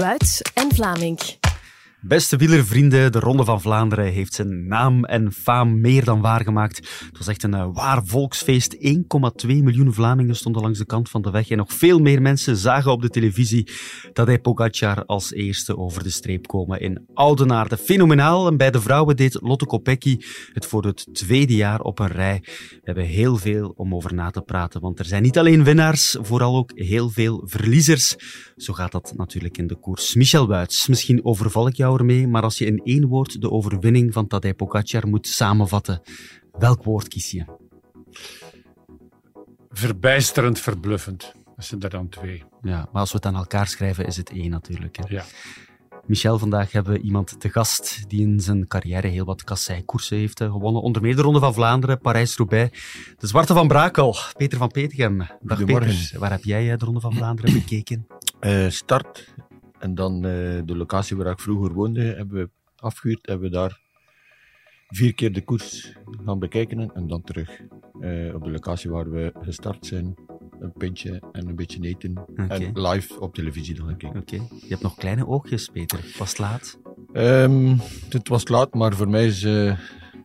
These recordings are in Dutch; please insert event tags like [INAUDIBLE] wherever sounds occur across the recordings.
Wuits en Vlaming. Beste wielervrienden, de Ronde van Vlaanderen heeft zijn naam en faam meer dan waargemaakt. Het was echt een uh, waar volksfeest. 1,2 miljoen Vlamingen stonden langs de kant van de weg en nog veel meer mensen zagen op de televisie dat hij Pogacar als eerste over de streep komen in Oudenaarde. Fenomenaal. En bij de vrouwen deed Lotte Kopecky het voor het tweede jaar op een rij. We hebben heel veel om over na te praten, want er zijn niet alleen winnaars, vooral ook heel veel verliezers. Zo gaat dat natuurlijk in de koers. Michel Wuits, misschien overval ik jou ermee, maar als je in één woord de overwinning van Tadej Pogacar moet samenvatten, welk woord kies je? Verbijsterend verbluffend. Dat zijn er dan twee. Ja, maar als we het aan elkaar schrijven, is het één natuurlijk. Hè? Ja. Michel, vandaag hebben we iemand te gast die in zijn carrière heel wat kassei-koersen heeft eh, gewonnen. Onder meer de Ronde van Vlaanderen, Parijs-Roubaix. De Zwarte van Brakel, Peter van Petegem. Dag Peter, waar heb jij eh, de Ronde van Vlaanderen bekeken? Uh, start en dan uh, de locatie waar ik vroeger woonde, hebben we afgehuurd. Hebben we daar vier keer de koers gaan bekijken en dan terug. Uh, op de locatie waar we gestart zijn, een pintje en een beetje eten. Okay. En live op televisie dan gekeken. Oké. Okay. Je hebt nog kleine oogjes, Peter. Was het laat? Um, het was laat, maar voor mij is... Uh,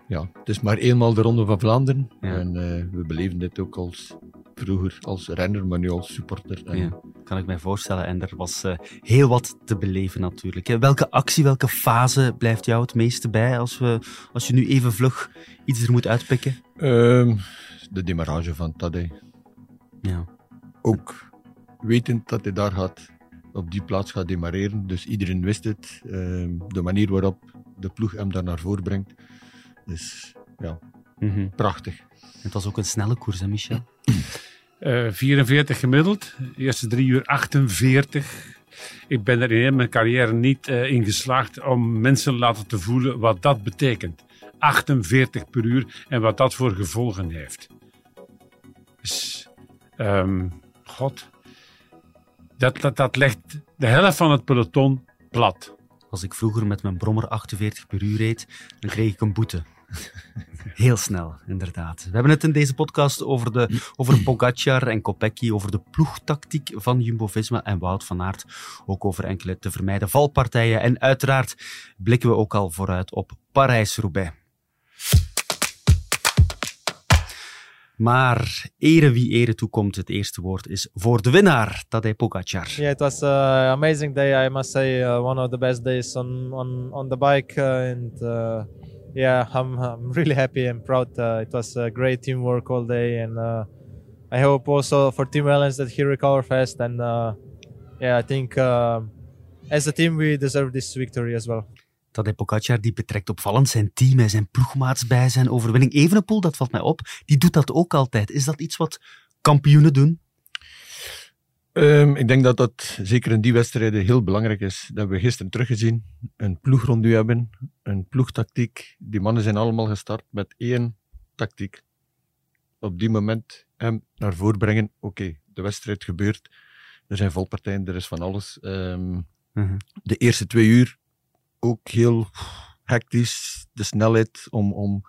ja, het is maar eenmaal de Ronde van Vlaanderen. Ja. En we beleven dit ook als vroeger als renner, maar nu als supporter. Ja, kan ik mij voorstellen. En er was uh, heel wat te beleven natuurlijk. Welke actie, welke fase blijft jou het meeste bij als, we, als je nu even vlug iets er moet uitpikken? Um, de demarrage van Tadej. Ja. Ook wetend dat hij daar gaat, op die plaats gaat demareren. Dus iedereen wist het. Um, de manier waarop de ploeg hem daar naar voren brengt. Dus ja, mm -hmm. prachtig. Het was ook een snelle koers, hè, Michel? Uh, 44 gemiddeld, de eerste drie uur 48. Ik ben er in mijn carrière niet uh, in geslaagd om mensen laten te voelen wat dat betekent. 48 per uur en wat dat voor gevolgen heeft. Dus, um, god, dat, dat, dat legt de helft van het peloton plat. Als ik vroeger met mijn brommer 48 per uur reed, dan kreeg ik een boete. [LAUGHS] Heel snel, inderdaad. We hebben het in deze podcast over, de, over Pogacar en Kopecky, over de ploegtactiek van Jumbo-Visma en Wout van Aert. Ook over enkele te vermijden valpartijen. En uiteraard blikken we ook al vooruit op Parijs-Roubaix. Maar ere wie ere toekomt, het eerste woord is voor de winnaar, Tadej Pogacar. Yeah, it was an amazing day. I must say, uh, one of the best days on on on the bike, uh, and uh, yeah, I'm I'm really happy and proud. Uh, it was a great teamwork all day, and uh, I hope also for Team Wellens that he recover fast. And uh, yeah, I think as a team we deserve this victory as well. Tadej Pogacar die betrekt opvallend zijn team en zijn ploegmaats bij zijn overwinning. Evenepoel, dat valt mij op, die doet dat ook altijd. Is dat iets wat kampioenen doen? Um, ik denk dat dat zeker in die wedstrijden heel belangrijk is. Dat hebben we gisteren teruggezien. Een ploegrondu hebben, een ploegtactiek. Die mannen zijn allemaal gestart met één tactiek. Op die moment hem naar voren brengen. Oké, okay, de wedstrijd gebeurt. Er zijn volpartijen, er is van alles. Um, uh -huh. De eerste twee uur ook heel hectisch. De snelheid om, om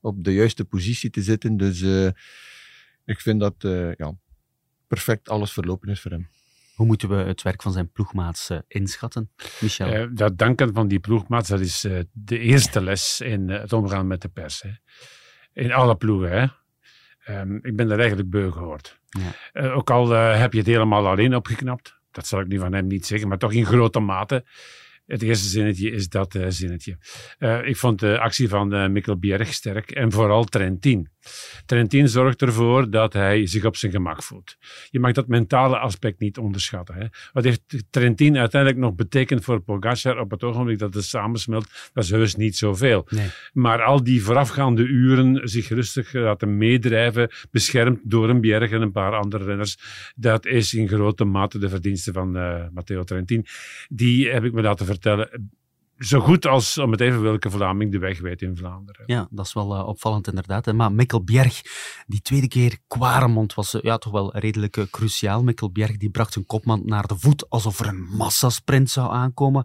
op de juiste positie te zitten. Dus uh, ik vind dat uh, ja, perfect alles verlopen is voor hem. Hoe moeten we het werk van zijn ploegmaats uh, inschatten, Michel? Uh, dat danken van die ploegmaats, dat is uh, de eerste les in het omgaan met de pers. Hè. In alle ploegen. Hè. Um, ik ben er eigenlijk beu gehoord. Ja. ook al heb je het helemaal alleen opgeknapt. Dat zal ik nu van hem niet zeggen, maar toch in grote mate. Het eerste zinnetje is dat uh, zinnetje. Uh, ik vond de actie van uh, Mikkel Bjerg sterk en vooral Trentin. Trentin zorgt ervoor dat hij zich op zijn gemak voelt. Je mag dat mentale aspect niet onderschatten. Hè. Wat heeft Trentin uiteindelijk nog betekend voor Pogacar op het ogenblik dat het samensmelt? Dat is heus niet zoveel. Nee. Maar al die voorafgaande uren zich rustig laten meedrijven, beschermd door een Bjerg en een paar andere renners, dat is in grote mate de verdienste van Matteo Trentin. Die heb ik me laten vertellen zo goed als om het even welke Vlaming de weg weet in Vlaanderen. Ja, dat is wel uh, opvallend inderdaad. Maar Mikkel Bjerg, die tweede keer Quaremont was uh, ja, toch wel redelijk uh, cruciaal. Mikkel Bjerg die bracht zijn kopman naar de voet alsof er een massasprint zou aankomen.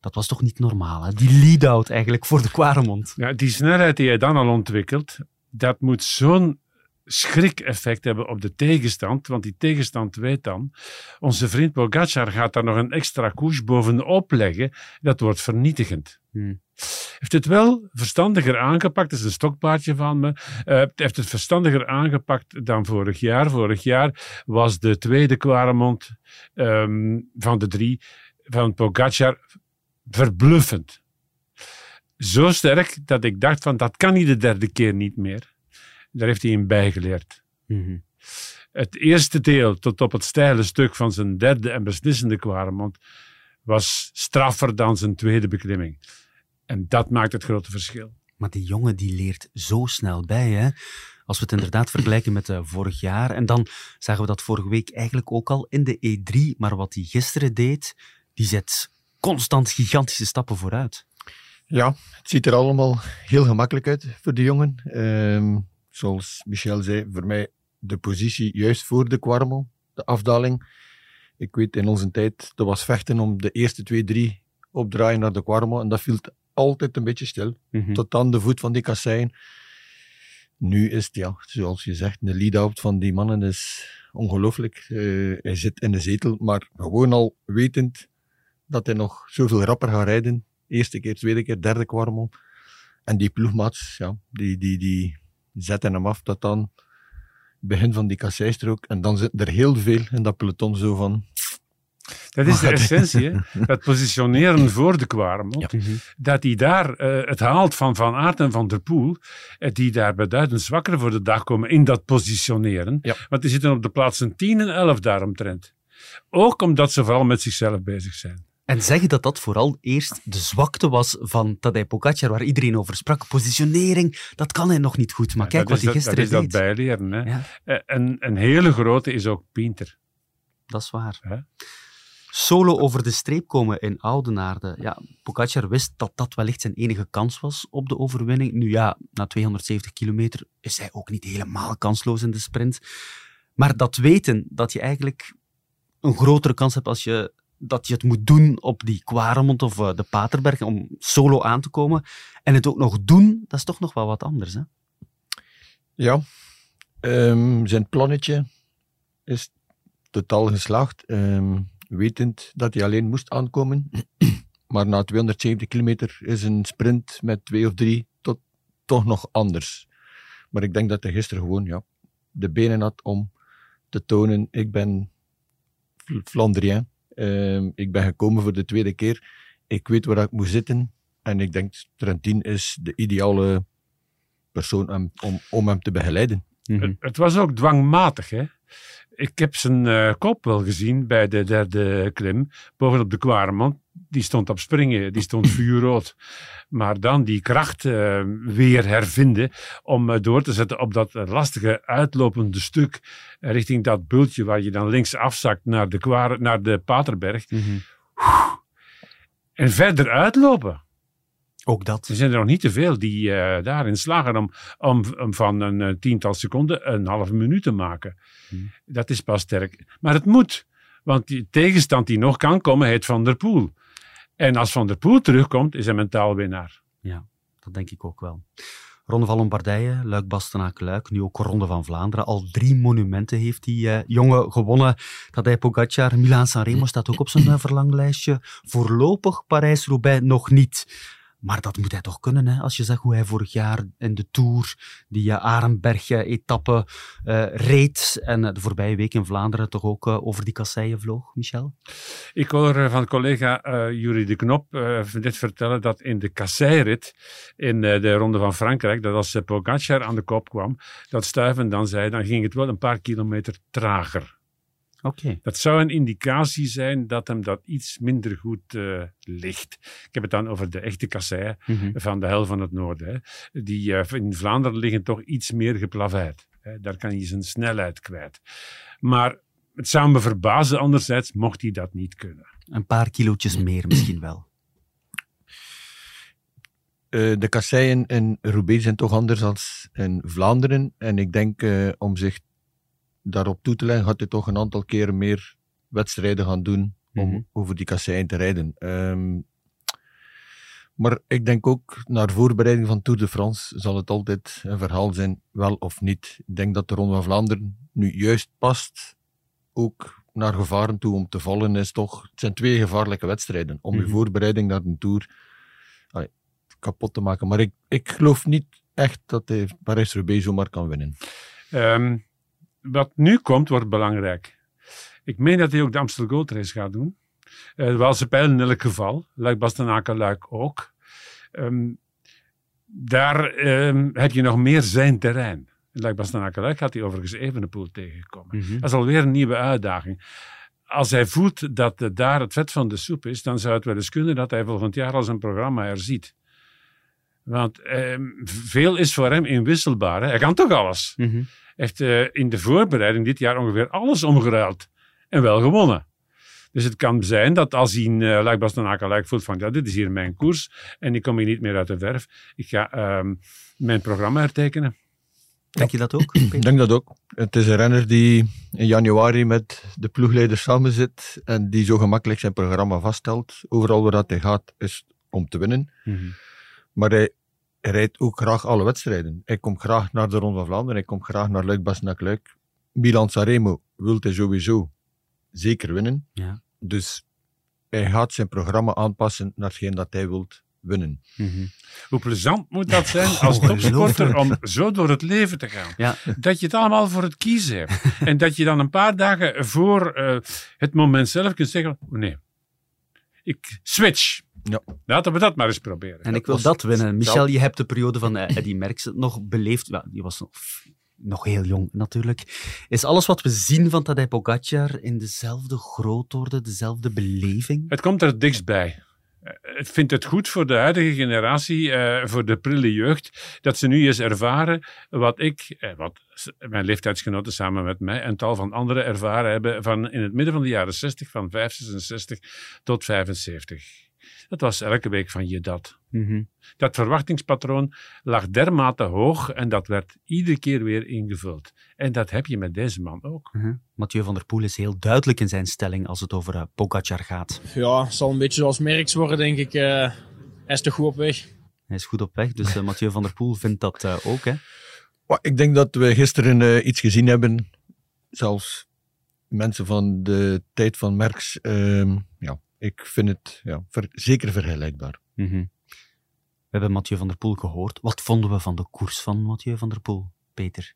Dat was toch niet normaal, hè? Die lead-out eigenlijk voor de Quaremont. Ja, die snelheid die hij dan al ontwikkelt, dat moet zo'n schrik-effect hebben op de tegenstand, want die tegenstand weet dan, onze vriend Pogacar gaat daar nog een extra couche bovenop leggen, dat wordt vernietigend. Hmm. Heeft het wel verstandiger aangepakt, dat is een stokpaardje van me, uh, heeft het verstandiger aangepakt dan vorig jaar. Vorig jaar was de tweede Quaremont um, van de drie, van Pogacar, verbluffend. Zo sterk dat ik dacht van, dat kan niet de derde keer niet meer. Daar heeft hij in bijgeleerd. Mm Het eerste deel tot op het steile stuk van zijn derde en beslissende Quaremont was straffer dan zijn tweede beklimming. En dat maakt het grote verschil. Maar die jongen die leert zo snel bij, hè? Als we het inderdaad vergelijken met uh, vorig jaar. En dan zagen we dat vorige week eigenlijk ook al in de E3. Maar wat hij gisteren deed, die zet constant gigantische stappen vooruit. Ja, het ziet er allemaal heel gemakkelijk uit voor de jongen. Ehm, zoals Michel zei, voor mij de positie juist voor de Quarmo, de afdaling. Ik weet in onze tijd, dat was vechten om de eerste twee, drie opdraaien naar de Quarmo. En dat viel altijd een beetje stil. Mhm. Tot aan de voet van die kasseien. Nu is het, ja, zoals je zegt, de lead-out van die mannen is ongelooflijk. Eh, hij zit in de zetel, maar gewoon al wetend dat hij nog zoveel rapper gaat rijden. Eerste keer, tweede keer, derde kwarmel. En die ploegmaats, ja, die, die, die zetten hem af tot dan begin van die kasseistrook. En dan zitten er heel veel in dat peloton zo van... Dat is de [LAUGHS] essentie, hè? het positioneren voor de. Ja. Mhm. Dat hij daar eh, het haalt van Van Aert en Van der Poel, eh, die daar beduidend zwakker voor de dag komen in dat positioneren. Ja. Want die zitten op de plaatsen 10 en 11 daaromtrent. Ook omdat ze vooral met zichzelf bezig zijn. En zeggen dat dat vooral eerst de zwakte was van Tadej Pogacar, waar iedereen over sprak. Positionering, dat kan hij nog niet goed. Maar Ja, kijk dat wat hij is dat- gisteren Dat is dat deed. bijleren. Hè? Ja, Eh, En een hele grote is ook Pinter. dat is waar. Solo over de streep komen in Oudenaarde. Ja, Pogacar wist dat dat wellicht zijn enige kans was op de overwinning. Nu ja, na 270 kilometer is hij ook niet helemaal kansloos in de sprint. Maar dat weten, dat je eigenlijk een grotere kans hebt als je, dat je het moet doen op die Quaremont of eh, de Paterberg om solo aan te komen. En het ook nog doen, dat is toch nog wel wat anders. Hè? Ja, ehm, zijn plannetje is totaal geslaagd. Ehm, wetend dat hij alleen moest aankomen. [CLEARS THROAT] maar na 270 kilometer is een sprint met twee of drie tot, toch nog anders. Maar ik denk dat hij gisteren gewoon ja, de benen had om te tonen: ik ben Fl- Flandrien. Ehm, ik ben gekomen voor de tweede keer. Ik weet waar ik moet zitten. En ik denk Trentin is de ideale persoon om, om, om hem te begeleiden. Het, het was ook dwangmatig. Hè? Ik heb zijn eh, kop wel gezien bij de derde klim, bovenop de Quaremont. Die stond op springen, die stond [CLEARS THROAT] vuurrood. Maar dan die kracht eh, weer hervinden om eh, door te zetten op dat lastige uitlopende stuk richting dat bultje waar je dan links afzakt naar de, Kware, naar de Paterberg. Mhm. En verder uitlopen. Ook dat. Er zijn er nog niet te veel die eh, daarin slagen om, om, om van een eh, tiental seconden een halve minuut te maken. Hmm. Dat is pas sterk. Maar het moet. Want die tegenstand die nog kan komen, heet Van der Poel. En als Van der Poel terugkomt, is hij mentaal winnaar. Dat denk ik ook wel. Ronde van Lombardije, Luik, Bastenaken, Luik, nu ook Ronde van Vlaanderen. Al drie monumenten heeft die eh, jongen gewonnen. Tadej Pogacar, Milaan Sanremo staat ook op zijn verlanglijstje. Voorlopig Parijs-Roubaix nog niet. Maar dat moet hij toch kunnen, hè? als je zegt hoe hij vorig jaar in de Tour die uh, Arenberg-etappe uh, reed en uh, de voorbije week in Vlaanderen toch ook over die kasseien vloog, Michel? Ik hoor van collega Jurie de Knop dit vertellen dat in de kasseirit in de Ronde van Frankrijk, dat als Pogacar aan de kop kwam, dat Stuyven dan zei, dan ging het wel een paar kilometer trager. Okay. Dat zou een indicatie zijn dat hem dat iets minder goed uh, ligt. Ik heb het dan over de echte kasseien Mhm. mm -hmm. van de hel van het noorden. Hè. Die uh, in Vlaanderen liggen toch iets meer geplaveid. Hè. Daar kan je zijn snelheid kwijt. Maar het zou me verbazen anderzijds, mocht hij dat niet kunnen. Een paar kilootjes meer misschien wel. Uh, de kasseien in Roubaix zijn toch anders dan in Vlaanderen. En ik denk uh, om zich daarop toe te leggen, gaat hij toch een aantal keren meer wedstrijden gaan doen om Mhm. over die kasseien te rijden. Um, Maar ik denk ook, naar voorbereiding van Tour de France zal het altijd een verhaal zijn, wel of niet. Ik denk dat de Ronde van Vlaanderen nu juist past, ook naar gevaren toe om te vallen, is toch... Het zijn twee gevaarlijke wedstrijden, om je Mhm. voorbereiding naar een Tour kapot te maken. Maar ik, ik geloof niet echt dat hij Parijs-Roubaix zomaar kan winnen. Ehm, wat nu komt, wordt belangrijk. Ik meen dat hij ook de Amstel Gold Race gaat doen. De Waalse Pijl in elk geval. Luik Bastenaken Luik ook. Ehm, daar ehm, heb je nog meer zijn terrein. In Luik Bastenaken Luik gaat hij overigens Evenepoel tegenkomen. Mhm. Dat is alweer een nieuwe uitdaging. Als hij voelt dat daar het vet van de soep is, dan zou het wel eens kunnen dat hij volgend jaar al zijn programma herziet. Want ehm, veel is voor hem inwisselbaar. Hè? Hij kan toch alles Mhm. heeft eh, in de voorbereiding dit jaar ongeveer alles omgeruild. En wel gewonnen. Dus het kan zijn dat als hij in uh, Bastenaken Luik voelt van ja, dit is hier mijn koers en ik kom hier niet meer uit de verf. Ik ga ehm, mijn programma hertekenen. Denk je dat ook? Ik denk dat ook. Het is een renner die in januari met de ploegleider samen zit en die zo gemakkelijk zijn programma vaststelt. Overal waar dat hij gaat is om te winnen. Mhm. Maar hij rijdt ook graag alle wedstrijden. Hij komt graag naar de Ronde van Vlaanderen, hij komt graag naar Luik Bastenaak Luik. Milan Sanremo wil hij sowieso zeker winnen. Ja. Dus hij gaat zijn programma aanpassen naar hetgeen dat hij wilt winnen. Mhm. Hoe plezant moet dat zijn [LAUGHS] als topsporter om zo door het leven te gaan. Ja. Dat je het allemaal voor het kiezen hebt. [LAUGHS] en dat je dan een paar dagen voor eh, het moment zelf kunt zeggen, nee, ik switch. Ja. Laten we dat maar eens proberen. En ik wil dat winnen. Michel, je hebt de periode van eh, Eddy Merckx nog beleefd. Ja, die was nog, nog heel jong natuurlijk. Is alles wat we zien van Tadej Pogacar in dezelfde grootorde, dezelfde beleving? Het komt er het dichtst bij. Eh, Ik vind het goed voor de huidige generatie, eh, voor de prille jeugd, dat ze nu eens ervaren wat ik, eh, wat mijn leeftijdsgenoten samen met mij en tal van anderen ervaren hebben van in het midden van de jaren 60, van 5, 66 tot 75. Dat was elke week van je dat. Mhm. Dat verwachtingspatroon lag dermate hoog en dat werd iedere keer weer ingevuld. En dat heb je met deze man ook. Mhm. Mathieu van der Poel is heel duidelijk in zijn stelling als het over eh, Pogacar gaat. Ja, zal een beetje zoals Merks worden, denk ik. eh hij is te goed op weg. Hij is goed op weg, dus eh, Mathieu van der Poel vindt dat ook. Hè? Ik denk dat we gisteren iets gezien hebben, zelfs mensen van de tijd van Merckx. Ik vind het ja, ver- zeker vergelijkbaar. Mhm. We hebben Mathieu van der Poel gehoord. Wat vonden we van de koers van Mathieu van der Poel, Peter?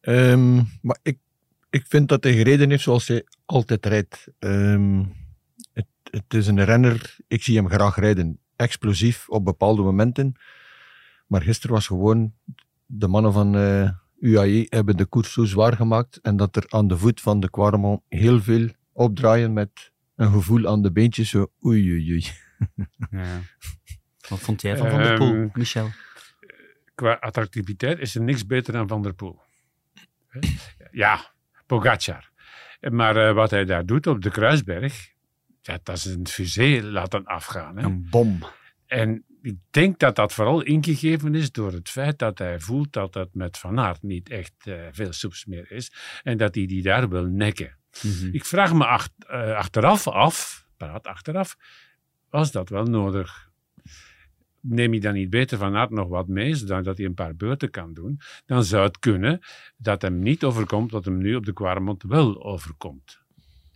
Ehm, maar ik, ik vind dat hij gereden heeft zoals hij altijd rijdt. Ehm, het, het is een renner, ik zie hem graag rijden. Explosief op bepaalde momenten. Maar gisteren was gewoon, de mannen van eh, UAE hebben de koers zo zwaar gemaakt. En dat er aan de voet van de Quaremont heel veel opdraaien met een gevoel aan de beentjes. Zo oei oei oei. Ja. Wat vond jij van Van der Poel, Ehm, Michel? Qua attractiviteit is er niks beter dan Van der Poel. Hè? Ja, Pogacar. Maar eh, wat hij daar doet op de Kruisberg, ja, dat is een fusée laten afgaan. Hè? Een bom. En ik denk dat dat vooral ingegeven is door het feit dat hij voelt dat het met Van Aert niet echt eh, veel soeps meer is. En dat hij die daar wil nekken. Mhm. Ik vraag me eh, achteraf af, praat achteraf, was dat wel nodig? Neem je dan niet beter Van Aert nog wat mee, zodat hij een paar beurten kan doen? Dan zou het kunnen dat hem niet overkomt wat hem nu op de Quaremont wel overkomt.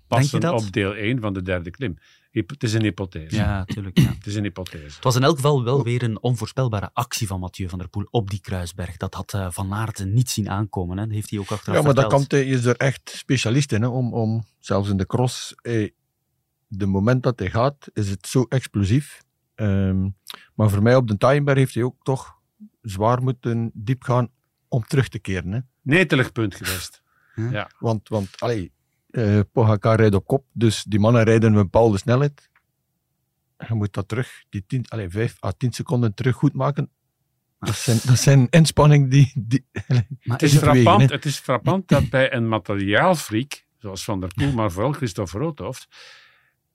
Passen op deel 1 van de derde klim. Het is een hypothese. Ja, natuurlijk. Ja. Het is een hypothese. Het was in elk geval wel weer een onvoorspelbare actie van Mathieu van der Poel op die kruisberg. Dat had eh, Van Aert niet zien aankomen. Hè. Dat heeft hij ook achteraf Ja, maar dat kant eh, is er echt specialist in. Hè, om, om, zelfs in de cross, eh, de moment dat hij gaat, is het zo explosief. Ehm, maar voor mij op de Timeberg heeft hij ook toch zwaar moeten diep gaan om terug te keren. Hè. Netelig punt geweest. Want, want allee, eh Pogacar rijdt op kop, dus die mannen rijden een bepaalde snelheid. Je moet dat terug, die 10, allee, 5 à 10 seconden terug goed maken. Dat zijn, dat zijn inspanningen die... die Maar Het is, wegen, frappant, het is frappant dat bij een materiaalfreak, zoals Van der Poel, maar vooral Christophe Roodhoofd,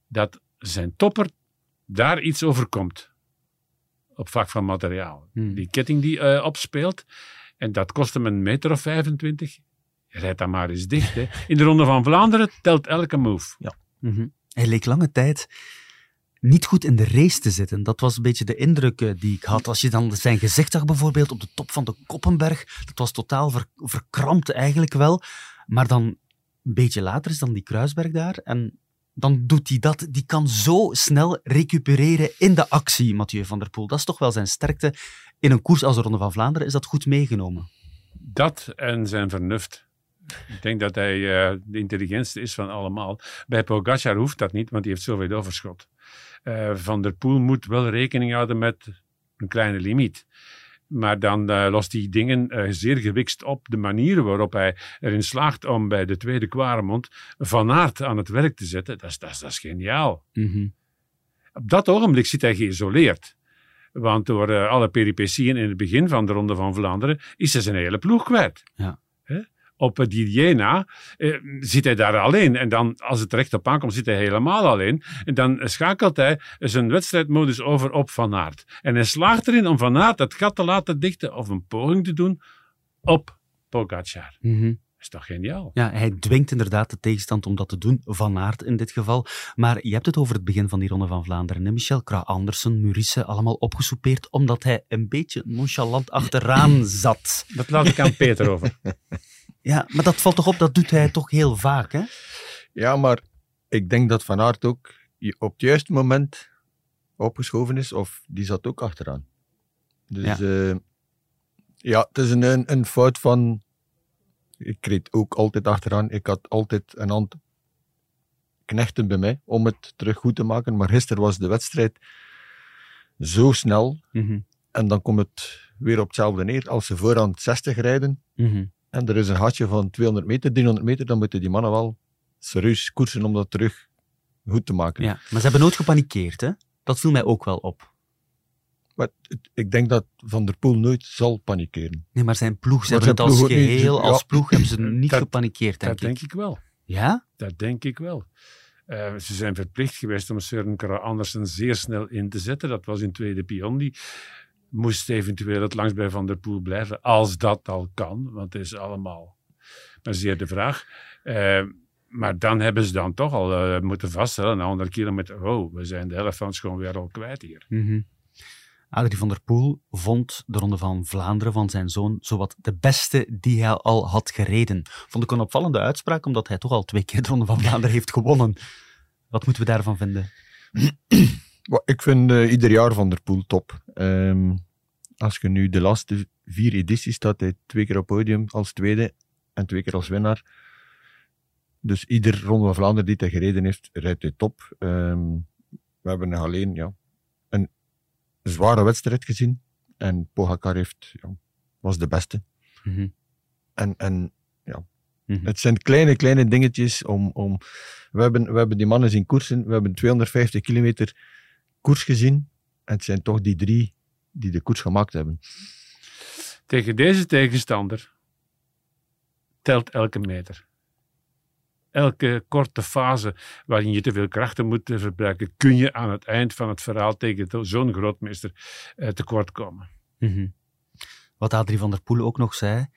dat zijn topper daar iets overkomt. Op vlak van materiaal. Hmm. Die ketting die eh, opspeelt, en dat kost hem een meter of 25. Rijd dan maar eens dicht. Hè. In de Ronde van Vlaanderen telt elke move. Mhm. Hij leek lange tijd niet goed in de race te zitten. Dat was een beetje de indruk eh, die ik had. Als je dan zijn gezicht zag bijvoorbeeld op de top van de Koppenberg, dat was totaal ver- verkrampt eigenlijk wel. Maar dan een beetje later is dan die Kruisberg daar en dan doet hij dat. Die kan zo snel recupereren in de actie, Mathieu van der Poel. Dat is toch wel zijn sterkte. In een koers als de Ronde van Vlaanderen is dat goed meegenomen. Dat en zijn vernuft. Ik denk dat hij eh, de intelligentste is van allemaal. Bij Pogacar hoeft dat niet, want die heeft zoveel overschot. Eh, van der Poel moet wel rekening houden met een kleine limiet. Maar dan eh, lost hij dingen zeer gewikst op. De manier waarop hij erin slaagt om bij de tweede Kwaremond Van Aert aan het werk te zetten, dat is, dat is, dat is geniaal. Op dat ogenblik zit hij geïsoleerd. Want door alle peripetieën in het begin van de Ronde van Vlaanderen is hij zijn hele ploeg kwijt. Ja. Op die Jena eh, zit hij daar alleen. En dan, als het recht op aankomt, zit hij helemaal alleen. En dan schakelt hij zijn wedstrijdmodus over op Van Aert. En hij slaagt erin om Van Aert het gat te laten dichten of een poging te doen op Pogacar. Dat is toch geniaal? Ja, hij dwingt inderdaad de tegenstand om dat te doen, Van Aert in dit geval. Maar je hebt het over het begin van die Ronde van Vlaanderen. Hè? Michel Krah Andersen, Murissen, allemaal opgesoupeerd, omdat hij een beetje nonchalant achteraan [LAUGHS] zat. Dat laat ik aan Peter over. [LAUGHS] Ja, maar dat valt toch op, dat doet hij toch heel vaak, hè? Ja, maar ik denk dat Van Aert ook op het juiste moment opgeschoven is, of die zat ook achteraan. Dus Ja. ja, ja het is een, een, een fout van. Ik reed ook altijd achteraan. Ik had altijd een hand knechten bij mij om het terug goed te maken. Maar gisteren was de wedstrijd zo snel. Mhm, En dan komt het weer op hetzelfde neer. Als ze vooraan 60 rijden mhm. En er is een gatje van 200 meter, 300 meter, dan moeten die mannen wel serieus koersen om dat terug goed te maken. Ja, maar ze hebben nooit gepanikeerd, hè? Dat viel mij ook wel op. Maar het- ik denk dat Van der Poel nooit zal panikeren. Nee, maar zijn ploeg, ze hebben het als niet, geheel, ja. als ploeg hebben ze [LAUGHS] niet Dat- gepanikeerd, denk Dat ik. denk ik wel. Ja? Dat denk ik wel. Eh, ze zijn verplicht geweest om Søren Andersen zeer snel in te zetten. Dat was in tweede pion. Die moest eventueel het langs bij Van der Poel blijven, als dat al kan. Want het is allemaal maar zeer de vraag. Eh, maar dan hebben ze dan toch al eh, moeten vaststellen, na 100 kilometer, oh, we zijn de helft gewoon weer al kwijt hier. Mhm. Adrie van der Poel vond de Ronde van Vlaanderen van zijn zoon zowat de beste die hij al had gereden. Vond ik een opvallende uitspraak, omdat hij toch al twee keer de Ronde van Vlaanderen heeft gewonnen. Wat moeten we daarvan vinden? Ik vind eh, ieder jaar Van der Poel top. Ehm, als je nu de laatste vier edities staat hij twee keer op podium als tweede en twee keer als winnaar. Dus ieder Ronde van Vlaanderen die hij gereden heeft, rijdt hij top. Ehm, we hebben nog alleen ja, een zware wedstrijd gezien. En Pogacar heeft, ja, was de beste. Mhm. En, en Mhm. het zijn kleine, kleine dingetjes om... om we, hebben, we hebben die mannen zien koersen. We hebben 250 kilometer koers gezien. En het zijn toch die drie die de koers gemaakt hebben. Tegen deze tegenstander telt elke meter. Elke korte fase waarin je te veel krachten moet verbruiken, kun je aan het eind van het verhaal tegen zo'n grootmeester eh, tekort komen. Mhm. Wat Adrie van der Poel ook nog zei,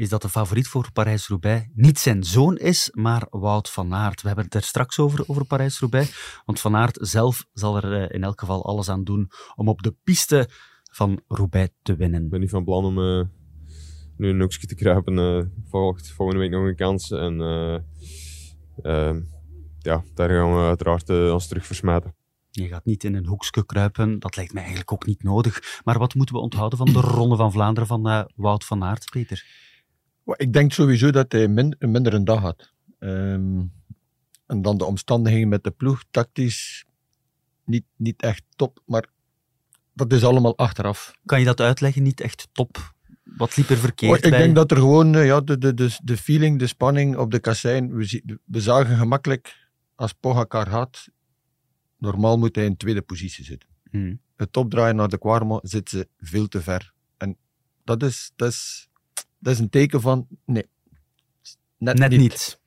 is dat de favoriet voor Parijs-Roubaix niet zijn zoon is, maar Wout van Aert. We hebben het er straks over, over Parijs-Roubaix, want Van Aert zelf zal er eh, in elk geval alles aan doen om op de piste van Roubaix te winnen. Ik ben niet van plan om eh, nu een hoekje te kruipen. eh volgt volgende week nog een kans. En eh, ehm, ja, daar gaan we uiteraard ons terug versmijten. Je gaat niet in een hoekje kruipen, dat lijkt mij eigenlijk ook niet nodig. Maar wat moeten we onthouden van de Ronde van Vlaanderen van Wout van Aert, Peter? Ik denk sowieso dat hij min, minder een dag had. Ehm, en dan de omstandigheden met de ploeg, tactisch niet, niet echt top. Maar dat is allemaal achteraf. Kan je dat uitleggen? Niet echt top. Wat liep er verkeerd Oh, ik bij? denk dat er gewoon eh, ja, de, de, de, de feeling, de spanning op de kassein. We, zagen gemakkelijk als Pogacar had. Normaal moet hij in tweede positie zitten. Mhm. Het opdraaien naar de Quarmo zit ze veel te ver. En dat is, dat is, dat is een teken van nee. Net, Net niet.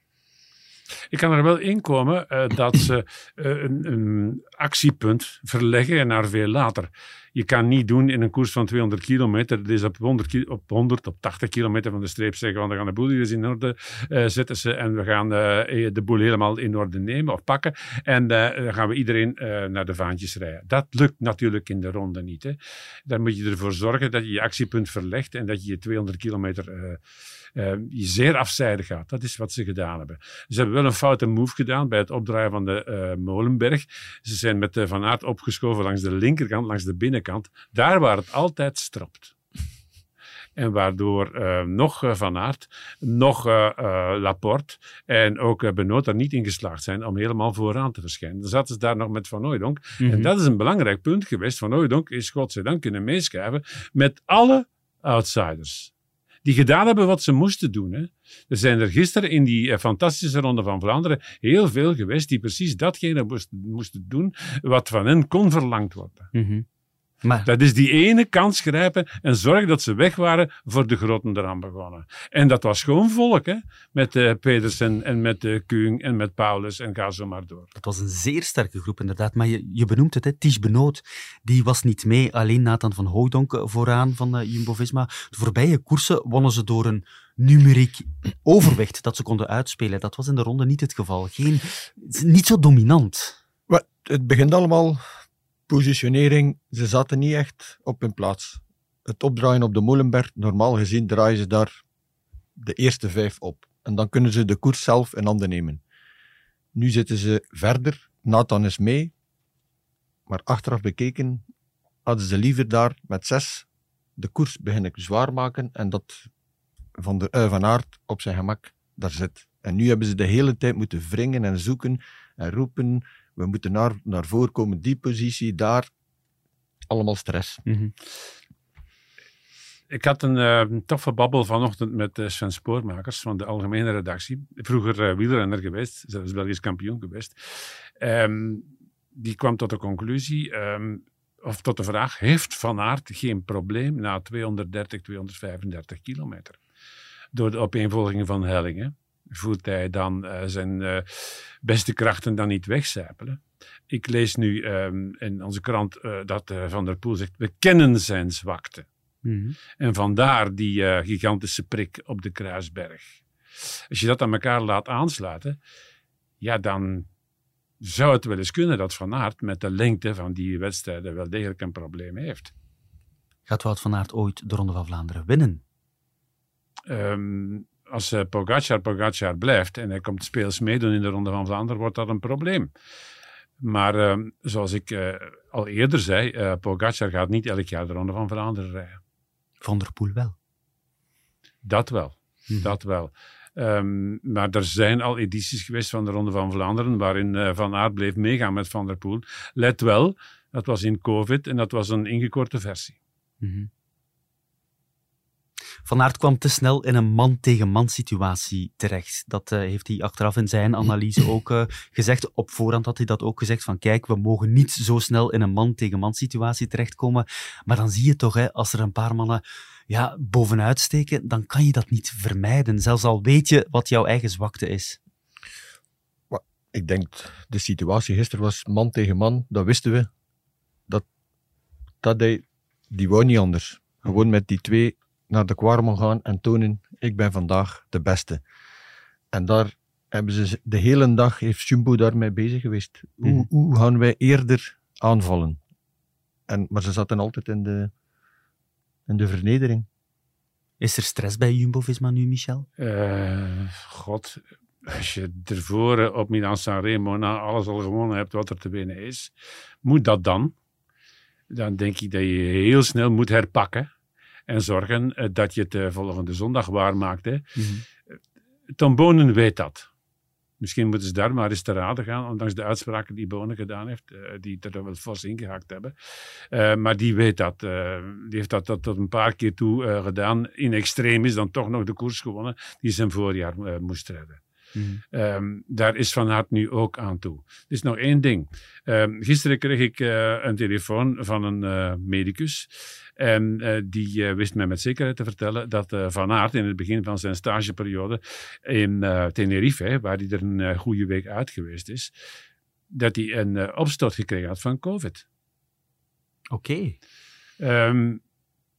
Ik kan er wel in komen eh, dat ze eh, een, een actiepunt verleggen naar veel later. Je kan niet doen in een koers van 200 kilometer, dus op 100, ki- op 100, op 80 kilometer van de streep zeggen, want we gaan de boel eens in orde eh, zetten ze en we gaan de boel helemaal in orde nemen of pakken. En dan gaan we iedereen naar de vaantjes rijden. Dat lukt natuurlijk in de ronde niet. Hè. Dan moet je ervoor zorgen dat je je actiepunt verlegt en dat je je 200 kilometer je zeer afzijdig gaat. Dat is wat ze gedaan hebben. Ze hebben wel een foute move gedaan bij het opdraaien van de eh, Molenberg. Ze zijn met eh, Van Aert opgeschoven langs de linkerkant, langs de binnenkant. Daar waar het altijd stropt. [LAUGHS] En waardoor eh, nog eh, Van Aert, nog Laporte en ook uh, Benoot er niet in geslaagd zijn om helemaal vooraan te verschijnen. Dan zaten ze daar nog met Van Hooijdonk. En dat is een belangrijk punt geweest. Van Hooijdonk is godzijdank kunnen meeschrijven met alle outsiders. Die gedaan hebben wat ze moesten doen. Hè. Er zijn er gisteren in die eh, fantastische Ronde van Vlaanderen heel veel geweest die precies datgene moesten, doen wat van hen kon verlangd worden. Mhm. Maar Dat is die ene kans grijpen en zorgen dat ze weg waren voor de groten eraan begonnen. En dat was gewoon volk, hè? met eh, Pedersen en met uh, Kuhn en met Paulus en ga zo maar door. Het was een zeer sterke groep, inderdaad. Maar je, je benoemt het, hè, Ties Benoot, die was niet mee. Alleen Nathan van Hooydonk vooraan van uh, Jumbo-Visma. De voorbije koersen wonnen ze door een numeriek overwicht dat ze konden uitspelen. Dat was in de ronde niet het geval. Geen, niet zo dominant. Maar het begint allemaal positionering. Ze zaten niet echt op hun plaats. Het opdraaien op de Molenberg, normaal gezien draaien ze daar de eerste vijf op. En dan kunnen ze de koers zelf in handen nemen. Nu zitten ze verder. Nathan is mee. Maar achteraf bekeken hadden ze liever daar met zes de koers beginnen zwaar maken en dat Van, de, uh, op zijn gemak daar zit. En nu hebben ze de hele tijd moeten wringen en zoeken en roepen. We moeten naar, naar voren komen, die positie, daar. Allemaal stress. -hmm. Ik had een uh, toffe babbel vanochtend met uh, Sven Spoormakers van de algemene redactie. Vroeger uh, wielrenner geweest, zelfs Belgisch kampioen geweest. Um, die kwam tot de conclusie, um, of tot de vraag, heeft Van Aert geen probleem na 230, 235 kilometer? Door de opeenvolging van hellingen voelt hij dan uh, zijn uh, beste krachten dan niet wegcijpelen. Ik lees nu um, in onze krant uh, dat Van der Poel zegt, we kennen zijn zwakte. Mm -hmm. En vandaar die gigantische prik op de Kruisberg. Als je dat aan elkaar laat aansluiten, ja, dan zou het wel eens kunnen dat Van Aert met de lengte van die wedstrijden wel degelijk een probleem heeft. Gaat Wout van Aert ooit de Ronde van Vlaanderen winnen? Um, als uh, Pogacar Pogacar blijft en hij komt speels meedoen in de Ronde van Vlaanderen, wordt dat een probleem. Maar uh, zoals ik uh, al eerder zei, Pogacar gaat niet elk jaar de Ronde van Vlaanderen rijden. Van der Poel wel? Dat wel, hm. dat wel. Um, maar er zijn al edities geweest van de Ronde van Vlaanderen waarin Van Aert bleef meegaan met Van der Poel. Let wel, dat was in COVID en dat was een ingekorte versie. -hmm. Van Aert kwam te snel in een man-tegen-man situatie terecht. Dat uh, heeft hij achteraf in zijn analyse [LAUGHS] ook uh, gezegd. Op voorhand had hij dat ook gezegd van kijk, we mogen niet zo snel in een man-tegen-man situatie terechtkomen. Maar dan zie je toch, hè, als er een paar mannen ja, bovenuit steken, dan kan je dat niet vermijden. Zelfs al weet je wat jouw eigen zwakte is. Ik denk, de situatie gisteren was man tegen man, dat wisten we. Dat, dat hij, die wou niet anders. Gewoon met die twee naar de kwarmel gaan en tonen, ik ben vandaag de beste. En daar hebben ze de hele dag, heeft Jumbo daarmee bezig geweest. Hoe, mm. hoe gaan wij eerder aanvallen? En, maar ze zaten altijd in de, in de vernedering. Is er stress bij Jumbo-Visma nu, Michel? Uh, God, als je ervoor op Milan-San Remo na alles al gewonnen hebt wat er te winnen is, moet dat dan? Dan denk ik dat je heel snel moet herpakken en zorgen uh, dat je het uh, volgende zondag waarmaakt. Hè. Mm -hmm. Tom Bonen weet dat. Misschien moeten ze daar maar eens te raden gaan, ondanks de uitspraken die Bonen gedaan heeft, die er wel fors ingehakt hebben. maar die weet dat. die heeft dat, dat tot een paar keer toe gedaan. In extreem is dan toch nog de koers gewonnen die zijn voorjaar moest redden. Mm. Um, daar is Van Aert nu ook aan toe. Er is nog één ding. Um, gisteren kreeg ik uh, een telefoon van een uh, medicus. En uh, die wist mij met zekerheid te vertellen dat Van Aert in het begin van zijn stageperiode in Tenerife, hè, waar hij er een goede week uit geweest is, dat hij een opstoot gekregen had van COVID. Oké. Ehm,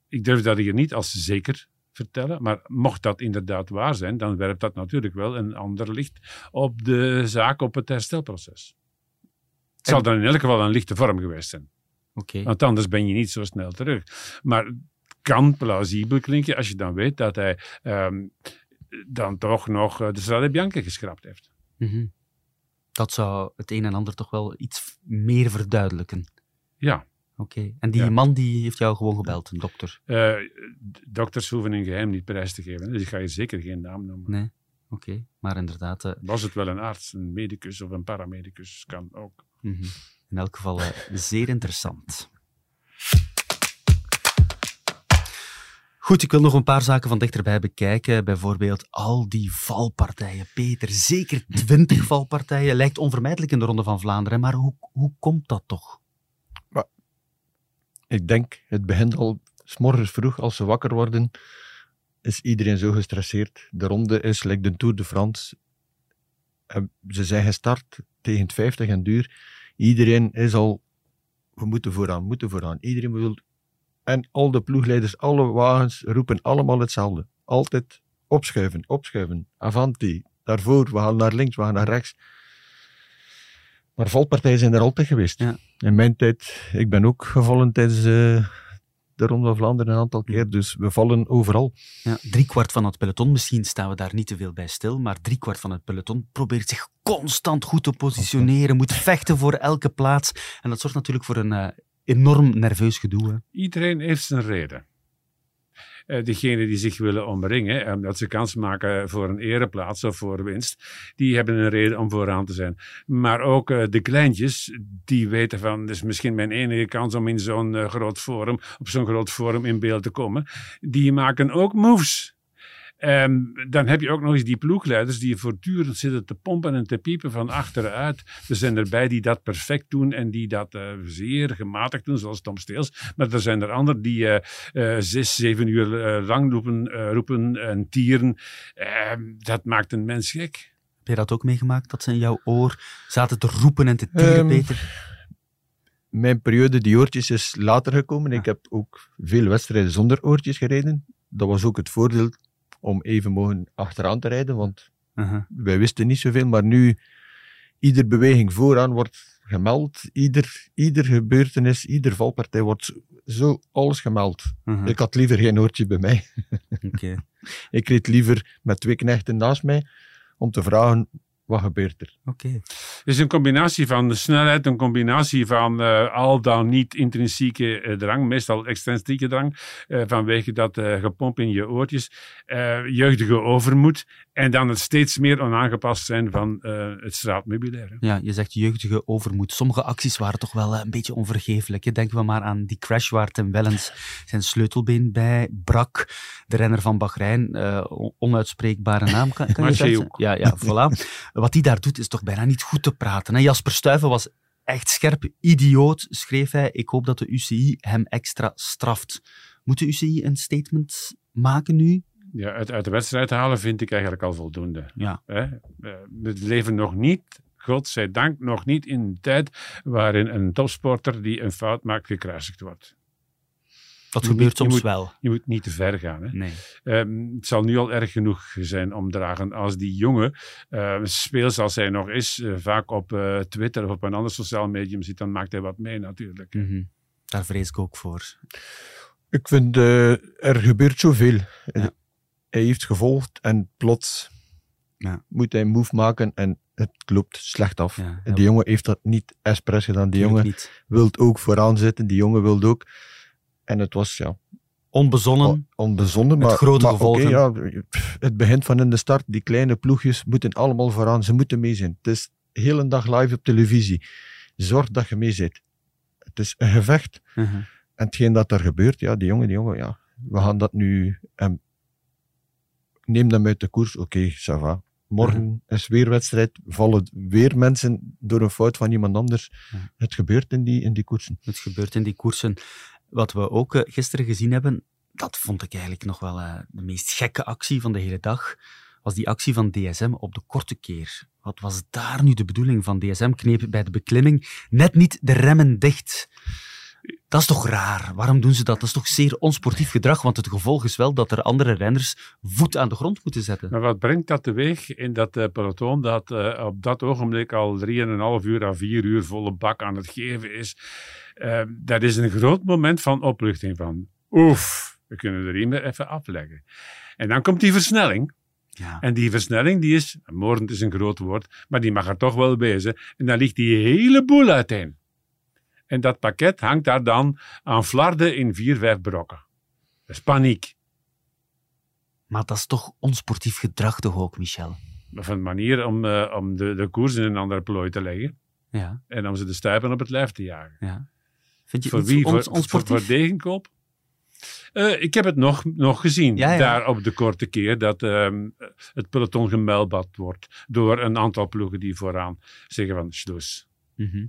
ik durf dat hier niet als zeker vertellen, maar mocht dat inderdaad waar zijn, dan werpt dat natuurlijk wel een ander licht op de zaak, op het herstelproces. Het zal dan in elk geval een lichte vorm geweest zijn. Oké. Want anders ben je niet zo snel terug. Maar het kan plausibel klinken als je dan weet dat hij ehm, dan toch nog eh, de Strade Bianca geschrapt heeft. Mhm. Dat zou het een en ander toch wel iets meer verduidelijken. Ja, Oké. En die Ja. man die heeft jou gewoon gebeld, een dokter? eh, dokters hoeven hun geheim niet prijs te geven. Dus ik ga je zeker geen naam noemen. Nee. Oké. Maar inderdaad, eh, Was het wel een arts, een medicus of een paramedicus, kan ook. mhm. in elk geval eh, [LAUGHS] zeer interessant. Goed, ik wil nog een paar zaken van dichterbij bekijken. Bijvoorbeeld al die valpartijen. Peter, zeker twintig [LAUGHS] valpartijen. Lijkt onvermijdelijk in de Ronde van Vlaanderen. Maar hoe, hoe komt dat toch? Ik denk, het begint al s morgens vroeg, als ze wakker worden, is iedereen zo gestresseerd. De ronde is, like de Tour de France. Eh, Ze zijn gestart tegen het 50 en duur. Iedereen is al, we moeten vooraan, moeten vooraan. Iedereen wil, en al de ploegleiders, alle wagens roepen allemaal hetzelfde. Altijd opschuiven, opschuiven, avanti, daarvoor, we gaan naar links, we gaan naar rechts. Maar valpartijen zijn er altijd geweest. Ja. In mijn tijd, ik ben ook gevallen tijdens eh, de Ronde van Vlaanderen een aantal keer, dus we vallen overal. Ja, driekwart van het peloton, misschien staan we daar niet te veel bij stil, maar driekwart van het peloton probeert zich constant goed te positioneren, moet vechten voor elke plaats. En dat zorgt natuurlijk voor een eh, enorm nerveus gedoe. hè. Iedereen heeft zijn reden. Eh degenen die zich willen omringen, omdat ze kans maken voor een ereplaats of voor winst, die hebben een reden om vooraan te zijn. Maar ook eh, de kleintjes, die weten van, dit is misschien mijn enige kans om in zo'n eh, groot forum, op zo'n groot forum in beeld te komen, die maken ook moves. Ehm, dan heb je ook nog eens die ploegleiders die voortdurend zitten te pompen en te piepen van achteruit. Er zijn erbij die dat perfect doen en die dat eh, zeer gematigd doen, zoals Tom Steels. Maar er zijn er anderen die eh, eh, zes, zeven uur eh, lang roepen, eh, roepen en tieren. Ehm, dat maakt een mens gek. Heb je dat ook meegemaakt, dat ze in jouw oor zaten te roepen en te tieren, Ehm, Peter? Mijn periode die oortjes is later gekomen. Ik heb ook veel wedstrijden zonder oortjes gereden. Dat was ook het voordeel om even mogen achteraan te rijden, want wij wisten niet zoveel. Maar nu, ieder beweging vooraan wordt gemeld. Ieder, ieder gebeurtenis, ieder valpartij wordt zo alles gemeld. Ik had liever geen oortje bij mij. [LAUGHS] Ik reed liever met twee knechten naast mij om te vragen, wat gebeurt er? Oké. Het is een combinatie van snelheid, een combinatie van eh, al dan niet intrinsieke eh, drang, meestal extrinsieke drang, eh, vanwege dat eh, gepomp in je oortjes, eh, jeugdige overmoed en dan het steeds meer onaangepast zijn van eh, het straatmeubilair. Ja, je zegt jeugdige overmoed. Sommige acties waren toch wel eh, een beetje onvergeeflijk. hè. Denken we maar aan die crash waar Tim Wellens zijn sleutelbeen bij brak. De renner van Bahrein, on- onuitspreekbare naam. Kan, kan je dat? Ja, ja, voilà. Wat hij daar doet is toch bijna niet goed te praten. Hè? Jasper Stuyven was echt scherp. Idioot, schreef hij. Ik hoop dat de UCI hem extra straft. Moet de UCI een statement maken nu? Ja, uit, uit de wedstrijd halen vind ik eigenlijk al voldoende. Ja. Hè? Eh, we leven nog niet, godzijdank, nog niet in een tijd waarin een topsporter die een fout maakt gekruisigd wordt. Dat Je gebeurt moet- soms moet- wel. Je moet niet te ver gaan. Hè? Nee. Ehm, het zal nu al erg genoeg zijn omdragen als die jongen, eh speels als hij nog is, eh, vaak op eh, Twitter of op een ander sociaal medium zit, dan maakt hij wat mee natuurlijk. Mhm. Daar vrees ik ook voor. Ik vind, eh, er gebeurt zoveel. Ja. Hij heeft gevolgd en plots Ja. moet hij een move maken en het loopt slecht af. Ja, die jongen heeft dat niet expres gedaan. Die jongen wil ook vooraan zitten. Die jongen wilde ook. En het was ja, Onbezonnen. on- onbezonnen. Maar, grote maar ja, het begint van in de start. Die kleine ploegjes moeten allemaal vooraan. Ze moeten mee zijn. Het is de hele dag live op televisie. Zorg dat je mee zit. Het is een gevecht. Mhm. En hetgeen dat er gebeurt, ja, die jongen, die jongen, ja, we gaan dat nu... neem hem uit de koers, oké, ça va. Morgen Mhm. is weer wedstrijd, vallen weer mensen door een fout van iemand anders. Het gebeurt in die, in die koersen. Het gebeurt in die koersen. Wat we ook eh, gisteren gezien hebben, dat vond ik eigenlijk nog wel eh, de meest gekke actie van de hele dag, was die actie van DSM op de korte keer. Wat was daar nu de bedoeling van DSM? Kneep bij de beklimming net niet de remmen dicht. Dat is toch raar? Waarom doen ze dat? Dat is toch zeer onsportief gedrag? Want het gevolg is wel dat er andere renners voet aan de grond moeten zetten. Maar wat brengt dat teweeg in dat uh, peloton dat uh, op dat ogenblik al 3,5 uur à 4 uur volle bak aan het geven is? Uh, dat is een groot moment van opluchting van oef, we kunnen de riem er even afleggen. En dan komt die versnelling. Ja. En die versnelling, die is, moordend is een groot woord, maar die mag er toch wel wezen. En dan ligt die hele boel uiteen. En dat pakket hangt daar dan aan flarden in vier, vijf brokken. Dat is paniek. Maar dat is toch onsportief gedrag toch ook, Michel? Of een manier om, uh, om de, de koers in een andere plooi te leggen. Ja. En om ze de stuipen op het lijf te jagen. ja. Vind je Voor wie? ons, Voor, onsportief? voor, voor Degenkoop? Uh, ik heb het nog, nog gezien, Ja, ja. daar op de korte keer, dat um, het peloton gemelbad wordt door een aantal ploegen die vooraan zeggen van schloes. Mhm.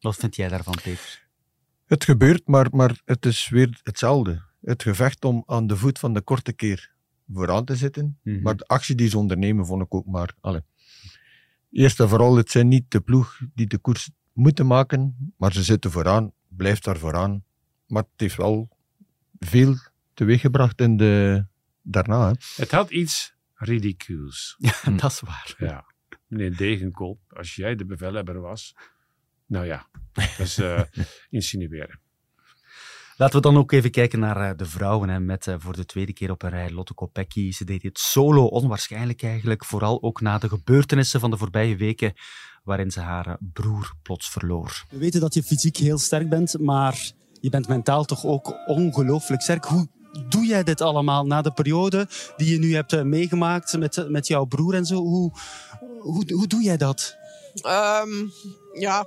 Wat vind jij daarvan, Peter? Het gebeurt, maar, maar het is weer hetzelfde. Het gevecht om aan de voet van de korte keer vooraan te zitten. Mhm. Maar de actie die ze ondernemen, vond ik ook maar... Allez. Eerst en vooral, het zijn niet de ploeg die de koers moeten maken, maar ze zitten vooraan, blijft daar vooraan. Maar het heeft wel veel teweeggebracht in de, daarna. Hè. Het had iets ridicules. [LAUGHS] Ja, dat is waar. Ja. Meneer Degenkolb, als jij de bevelhebber was, nou ja, dat is uh, [LAUGHS] insinueren. Laten we dan ook even kijken naar uh, de vrouwen. Hè, met uh, voor de tweede keer op een rij Lotte Kopecky. Ze deed dit solo, onwaarschijnlijk eigenlijk. Vooral ook na de gebeurtenissen van de voorbije weken, waarin ze haar broer plots verloor. We weten dat je fysiek heel sterk bent, maar je bent mentaal toch ook ongelooflijk sterk. Hoe doe jij dit allemaal na de periode die je nu hebt meegemaakt met, met jouw broer en zo? Hoe, hoe, hoe doe jij dat? Um, ja,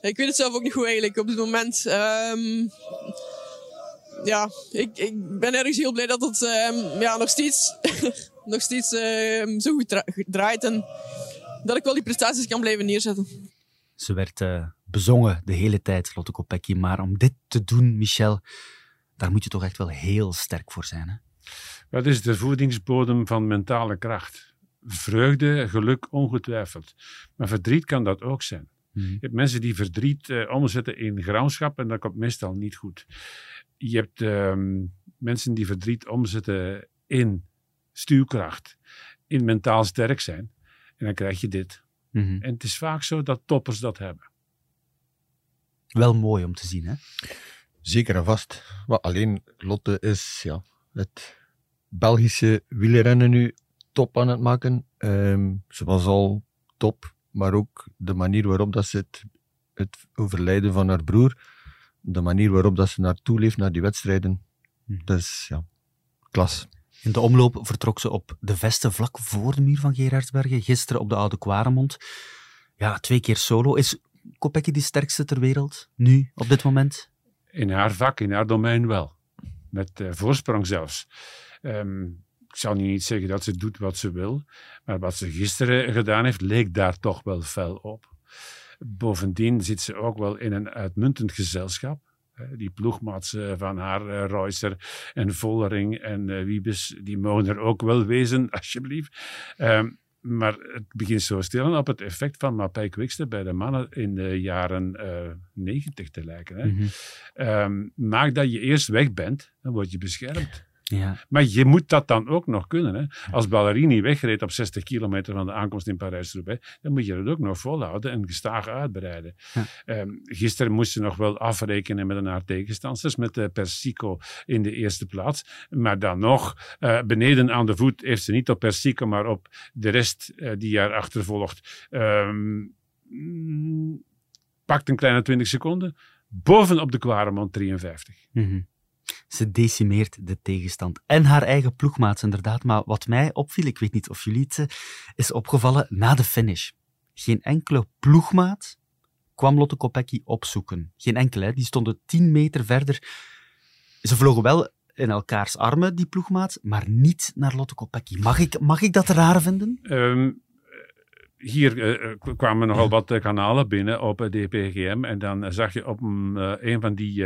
ik weet het zelf ook niet goed eigenlijk op dit moment. Um, ja, ik, ik ben ergens heel blij dat het um, ja, nog steeds, [LAUGHS] nog steeds zo goed dra draait en dat ik wel die prestaties kan blijven neerzetten. Ze werd uh, bezongen de hele tijd, Lotte Kopecky. Maar om dit te doen, Michel, daar moet je toch echt wel heel sterk voor zijn. Hè? Dat is de voedingsbodem van mentale kracht. Vreugde, geluk, ongetwijfeld. Maar verdriet kan dat ook zijn. Mhm. Je hebt mensen die verdriet uh, omzetten in gramschap en dat komt meestal niet goed. Je hebt uh, mensen die verdriet omzetten in stuurkracht, in mentaal sterk zijn. En dan krijg je dit. Mhm. En het is vaak zo dat toppers dat hebben. Wel mooi om te zien, hè? Zeker en vast. Maar alleen Lotte is ja, het Belgische wielrennen nu top aan het maken. Um, ze was al top, maar ook de manier waarop dat ze het, het overlijden van haar broer, de manier waarop dat ze naartoe leeft naar die wedstrijden, Mhm. dat is ja, klas. In de omloop vertrok ze op de Vesten vlak voor de muur van Gerardsbergen. Gisteren op de Oude Kwaremond. Ja, twee keer solo. Is Kopecky de sterkste ter wereld? Nu, op dit moment? In haar vak, in haar domein wel. Met uh, voorsprong zelfs. Um, ik zal niet zeggen dat ze doet wat ze wil. Maar wat ze gisteren gedaan heeft, leek daar toch wel fel op. Bovendien zit ze ook wel in een uitmuntend gezelschap. Die ploegmaats van haar, uh, Reusser en Vollering en uh, Wiebes, die mogen er ook wel wezen, [LAUGHS] alsjeblieft. Um, maar het begint zo stil op het effect van Mapei Quickstep bij de mannen in de jaren uh, 90 te lijken. Hè? Mm -hmm. um, maak dat je eerst weg bent, dan word je beschermd. Ja. Maar je moet dat dan ook nog kunnen. Hè? Als Ballerini wegreed op 60 kilometer van de aankomst in Parijs-Roubaix, dan moet je dat ook nog volhouden en gestaag uitbreiden. Ja. Um, gisteren moest ze nog wel afrekenen met een haar tegenstanders, met uh, Persico in de eerste plaats. Maar dan nog, uh, beneden aan de voet heeft ze niet op Persico, maar op de rest uh, die haar achtervolgt. Um, mm, pakt een kleine 20 seconden. Bovenop de Quaremont 53. Mm -hmm. Ze decimeert de tegenstand. En haar eigen ploegmaats, inderdaad. Maar wat mij opviel, ik weet niet of jullie het uh, is opgevallen, na de finish. Geen enkele ploegmaat kwam Lotte Kopecky opzoeken. Geen enkele, die stonden tien meter verder. Ze vlogen wel in elkaars armen, die ploegmaat, maar niet naar Lotte Kopecky. Mag ik, mag ik dat raar vinden? Um, hier uh, kwamen nogal wat uh, kanalen binnen op uh, DPGM. En dan zag je op een van die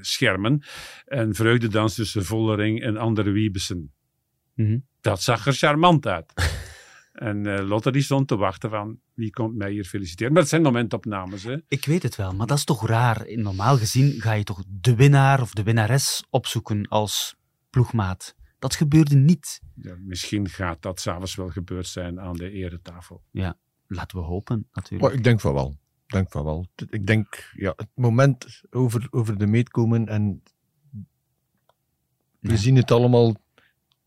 schermen een vreugdedans tussen Vollering en andere Wiebesen. Mm -hmm. Dat zag er charmant uit. [LAUGHS] En eh, Lotte die stond te wachten van wie komt mij hier feliciteren. Maar het zijn momentopnames. Hè? Ik weet het wel, maar dat is toch raar. Normaal gezien ga je toch de winnaar of de winnares opzoeken als ploegmaat. Dat gebeurde niet. Ja, misschien gaat dat s'avonds wel gebeurd zijn aan de eretafel. Ja, laten we hopen Maar natuurlijk. ik denk van wel. Ik denk van wel. Ik denk, ja, het moment over, over de meet komen en we Ja. zien het allemaal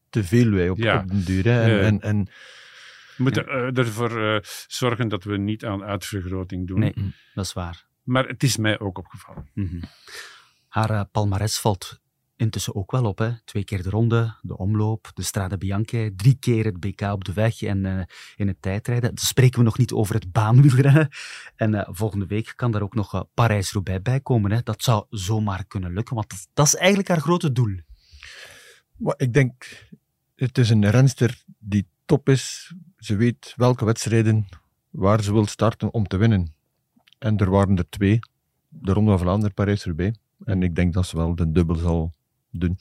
te veel wij op, Ja. op den duur. Hè. En, Ja. en, en We moeten eh, ervoor eh, zorgen dat we niet aan uitvergroting doen. Nee, dat is waar. Maar het is mij ook opgevallen. Mhm. Haar eh, palmares valt intussen ook wel op. Hè. Twee keer de ronde, de omloop, de Strade Bianche, drie keer het BK op de weg en eh, in het tijdrijden. Dan spreken we nog niet over het baanwielrennen. En eh, volgende week kan daar ook nog eh, Parijs-Roubaix bij komen. Hè. Dat zou zomaar kunnen lukken, want dat, dat is eigenlijk haar grote doel. Maar ik denk, het is een renster die top is. Ze weet welke wedstrijden waar ze wil starten om te winnen. En er waren er twee. De Ronde van Vlaanderen, Parijs-Roubaix. En ik denk dat ze wel de dubbel zal doen.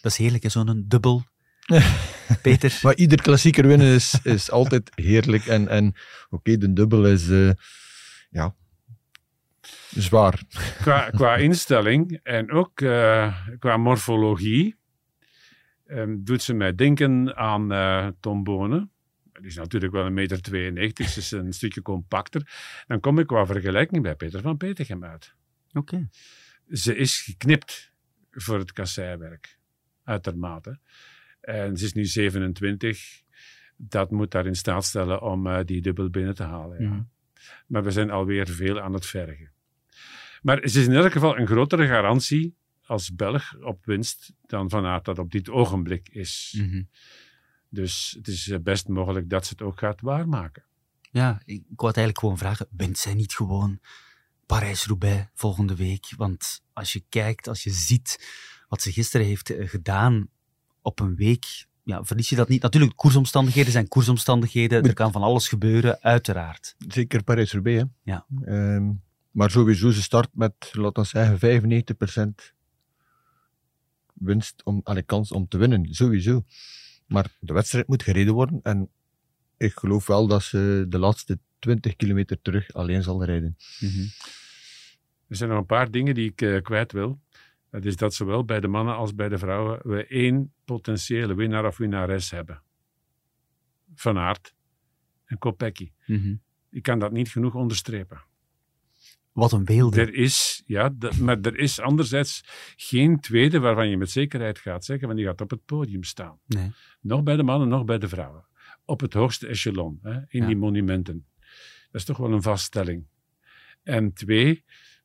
Dat is heerlijk, zo'n dubbel. [LAUGHS] Peter, Maar ieder klassieker winnen is, is altijd heerlijk. En, en oké, de dubbel is eh, ja, zwaar. Qua, qua [LAUGHS] instelling en ook eh, qua morfologie ehm, doet ze mij denken aan eh, Tom Bonen. Die is natuurlijk wel een meter 92, ze is een stukje compacter. Dan kom ik qua vergelijking bij Peter van Petegem uit. oké. Ze is geknipt voor het kasseiwerk, uitermate. En ze is nu 27. Dat moet haar in staat stellen om eh, die dubbel binnen te halen. Ja. Mhm. Maar we zijn alweer veel aan het vergen. Maar ze is in elk geval een grotere garantie als Belg op winst dan Van Aert dat op dit ogenblik is. Mhm. Dus het is eh, best mogelijk dat ze het ook gaat waarmaken. Ja, ik ik wou het eigenlijk gewoon vragen, wint zij niet gewoon Parijs-Roubaix volgende week? Want als je kijkt, als je ziet wat ze gisteren heeft eh, gedaan op een week, ja, verlies je dat niet. Natuurlijk, koersomstandigheden zijn koersomstandigheden. Er kan van alles gebeuren, uiteraard. Zeker Parijs-Roubaix. hè. Ja. Ehm, maar sowieso, ze start met, laten we zeggen, 95% winst om, allee, kans om te winnen. Sowieso. Maar de wedstrijd moet gereden worden. En ik geloof wel dat ze de laatste 20 kilometer terug alleen zal rijden. Mhm. Er zijn nog een paar dingen die ik eh, kwijt wil. Dat is dat zowel bij de mannen als bij de vrouwen we één potentiële winnaar of winnares hebben. Van Aert en Kopecky. Mhm. Ik kan dat niet genoeg onderstrepen. Wat een beelden. Er is, ja, maar er is anderzijds geen tweede waarvan je met zekerheid gaat zeggen, van die gaat op het podium staan. Nee. Nog bij de mannen, nog bij de vrouwen. Op het hoogste echelon, hè, in Ja. die monumenten. Dat is toch wel een vaststelling. En twee,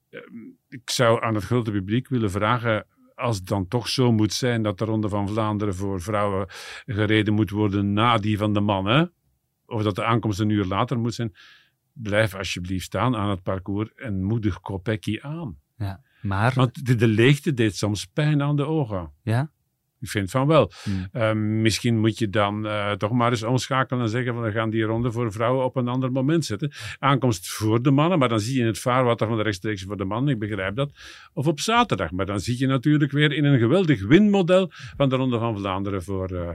ehm, ik zou aan het grote publiek willen vragen, als het dan toch zo moet zijn dat de Ronde van Vlaanderen voor vrouwen gereden moet worden na die van de mannen, of dat de aankomst een uur later moet zijn, blijf alsjeblieft staan aan het parcours en moedig Kopecky aan. Maar, Want de, de leegte deed soms pijn aan de ogen. ja, Ik vind van wel. Hmm. Eh, misschien moet je dan eh, toch maar eens omschakelen en zeggen van we gaan die ronde voor vrouwen op een ander moment zetten. Aankomst voor de mannen, maar dan zie je het vaarwater van de rechtstreeks voor de mannen, ik begrijp dat. Of op zaterdag, maar dan zie je natuurlijk weer in een geweldig winmodel van de Ronde van Vlaanderen voor eh,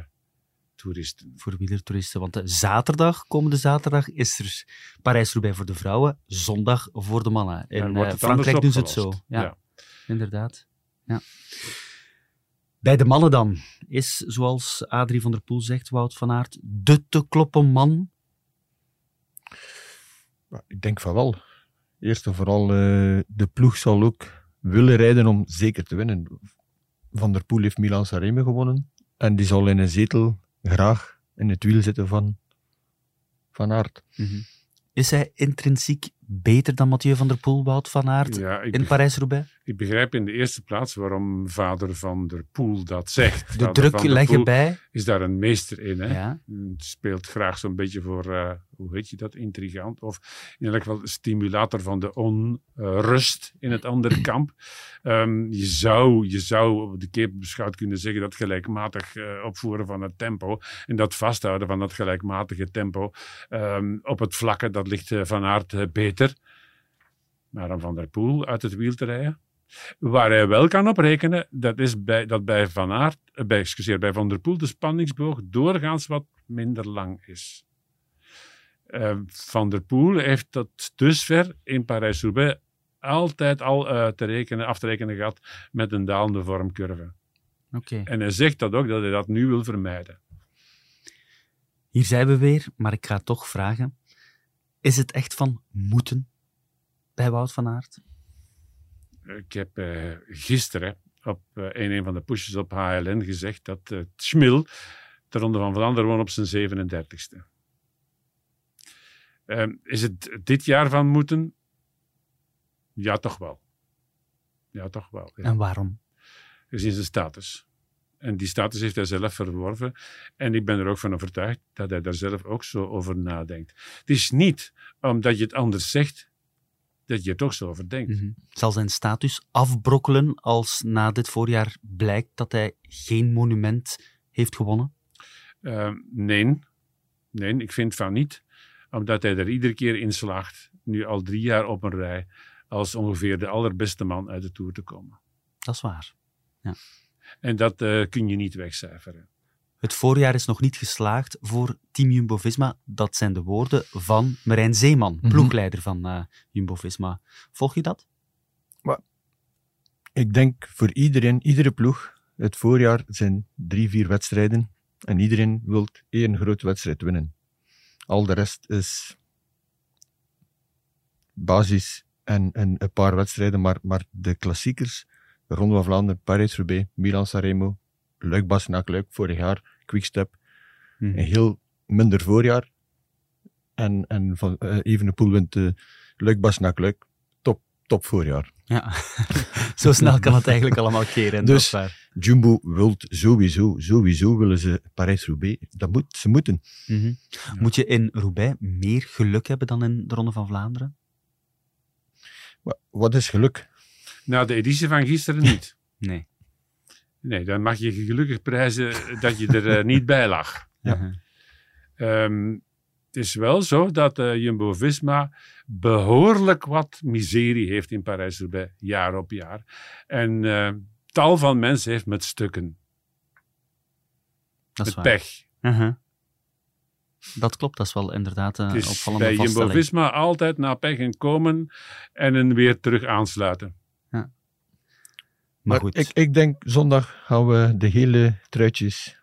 toeristen. voor wielertoeristen. Want eh, zaterdag, komende zaterdag, is er Parijs-Roubaix voor de vrouwen, zondag voor de mannen. In Frankrijk doen ze het zo. Ja, Ja. inderdaad. Ja. Bij de mannen dan is, zoals Adrie van der Poel zegt, Wout van Aert, de te kloppen man. Ik denk van wel. Eerst en vooral, eh, de ploeg zal ook willen rijden om zeker te winnen. Van der Poel heeft Milan Sanremo gewonnen. En die zal in een zetel graag in het wiel zitten van Van Aert. Is hij intrinsiek beter dan Mathieu van der Poel, Wout van Aert, Ja, in Parijs-Roubaix? ik begrijp in de eerste plaats waarom vader van der Poel dat zelegt. De Vader druk der leggen Poel bij. is daar een meester in. Hè? Ja. Speelt graag zo'n beetje voor, eh, hoe heet je dat, intrigant. Of in elk geval stimulator van de onrust in het andere [CLEARS THROAT] kamp. Ehm, je, zou, je zou op de keer beschouwd kunnen zeggen dat gelijkmatig eh, opvoeren van het tempo en dat vasthouden van dat gelijkmatige tempo ehm, op het vlakke, dat ligt eh, van aard eh, beter. Maar aan Van der Poel uit het wiel te rijden. Waar hij wel kan op rekenen, dat is bij, dat bij Van Aert, eh, bij, excuseer, bij Van der Poel de spanningsboog doorgaans wat minder lang is. Eh, Van der Poel heeft tot dusver in Parijs-Roubaix altijd al eh, te rekenen, af te rekenen gehad met een dalende vormcurve. Oké. En hij zegt dat ook, dat hij dat nu wil vermijden. Hier zijn we weer, maar ik ga toch vragen. Is het echt van moeten bij Wout van Aert? Ik heb eh, gisteren op eh, een, een van de pushes op HLN gezegd dat uh, Schmil de Ronde van Vlaanderen won op zijn 37ste. Ehm, is het dit jaar van moeten? Ja, toch wel. Ja, toch wel. Ja. En waarom? Gezien zijn status. En die status heeft hij zelf verworven. En ik ben er ook van overtuigd dat hij daar zelf ook zo over nadenkt. Het is niet omdat je het anders zegt, dat je er toch zo over denkt. Mhm. Zal zijn status afbrokkelen als na dit voorjaar blijkt dat hij geen monument heeft gewonnen? Uh, nee. nee, ik vind van niet. Omdat hij er iedere keer in slaagt, nu al drie jaar op een rij, als ongeveer de allerbeste man uit de Tour te komen. Dat is waar. Ja. En dat uh, kun je niet wegcijferen. Het voorjaar is nog niet geslaagd voor Team Jumbo-Visma. Dat zijn de woorden van Marijn Zeeman, mm -hmm. ploegleider van uh, Jumbo-Visma. Volg je dat? Maar, ik denk voor iedereen, iedere ploeg, het voorjaar zijn drie, vier wedstrijden. En iedereen wil één grote wedstrijd winnen. Al de rest is basis en, en een paar wedstrijden. Maar, maar de klassiekers, Ronde van Vlaanderen, Parijs-Roubaix, Milan-Sanremo, Luik, Bastenaak, Luik, vorig jaar, Quickstep. Mhm. Een heel minder voorjaar. En, en van uh, Evenepoel wint uh, Bastenaak, Luik. Top, top voorjaar. Ja, [LAUGHS] zo snel kan het eigenlijk allemaal keren. [LAUGHS] Dus Jumbo wilt sowieso, sowieso willen ze Parijs-Roubaix. Dat moet, ze moeten. Mm -hmm. ja. Moet je in Roubaix meer geluk hebben dan in de Ronde van Vlaanderen? Wat is geluk? Nou, de editie van gisteren niet. [LAUGHS] nee. Nee, dan mag je gelukkig prijzen dat je er uh, niet bij lag. -huh. um, het is wel zo dat uh, Jumbo-Visma behoorlijk wat miserie heeft in Parijs-Roubaix, jaar op jaar. En uh, tal van mensen heeft met stukken. Dat met waar. pech. Uh -huh. Dat klopt, dat is wel inderdaad een het is opvallende bij vaststelling. Jumbo-Visma altijd naar pech en komen en een weer terug aansluiten. Ja. Maar, Maar goed, ik, ik denk zondag gaan we de hele truitjes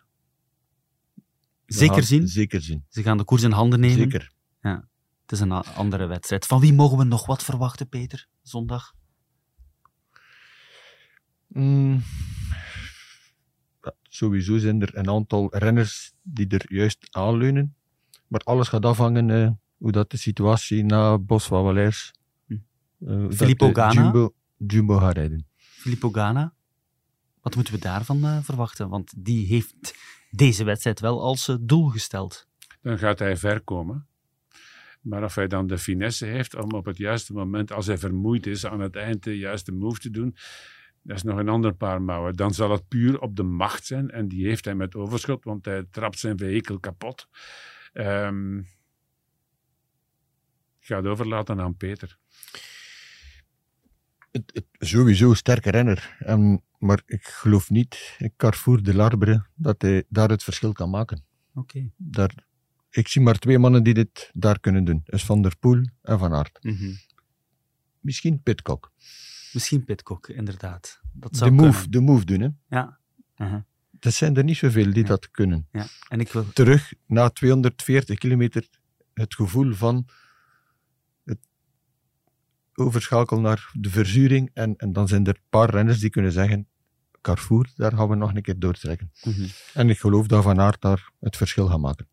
zeker zien. Zeker zien. Ze gaan de koers in handen nemen. Zeker. Het is een andere wedstrijd. Van wie mogen we nog wat verwachten, Peter, zondag? Mm. Ja, sowieso zijn er een aantal renners die er juist aanleunen. Maar alles gaat afhangen eh, hoe dat de situatie na Bos van Valers. Hm. eh, Filippo de Ganna? Jumbo, Jumbo gaat rijden. Filippo. Wat moeten we daarvan eh, verwachten? Want die heeft deze wedstrijd wel als eh, doel gesteld. Dan gaat hij ver komen. Maar of hij dan de finesse heeft om op het juiste moment, als hij vermoeid is, aan het eind de juiste move te doen, dat is nog een ander paar mouwen. Dan zal het puur op de macht zijn. En die heeft hij met overschot, want hij trapt zijn vehikel kapot. Ehm ik ga het overlaten aan Peter. Het, het, sowieso een sterke renner. En, maar ik geloof niet, Carrefour de Larbre, dat hij daar het verschil kan maken. Oké. Daar, ik zie maar twee mannen die dit daar kunnen doen. Is Van der Poel en Van Aert. Mhm. Misschien Pitcock. Misschien Pitcock, inderdaad. Dat De zou move, kunnen. de move doen. Hè. Ja. Dat zijn er niet zoveel die Ja. dat kunnen. ja. En ik wil... Terug na 240 kilometer het gevoel van overschakelen naar de verzuring. En, en dan zijn er een paar renners die kunnen zeggen, Carrefour, daar gaan we nog een keer doortrekken. Mhm. En ik geloof dat Van Aert daar het verschil gaat maken.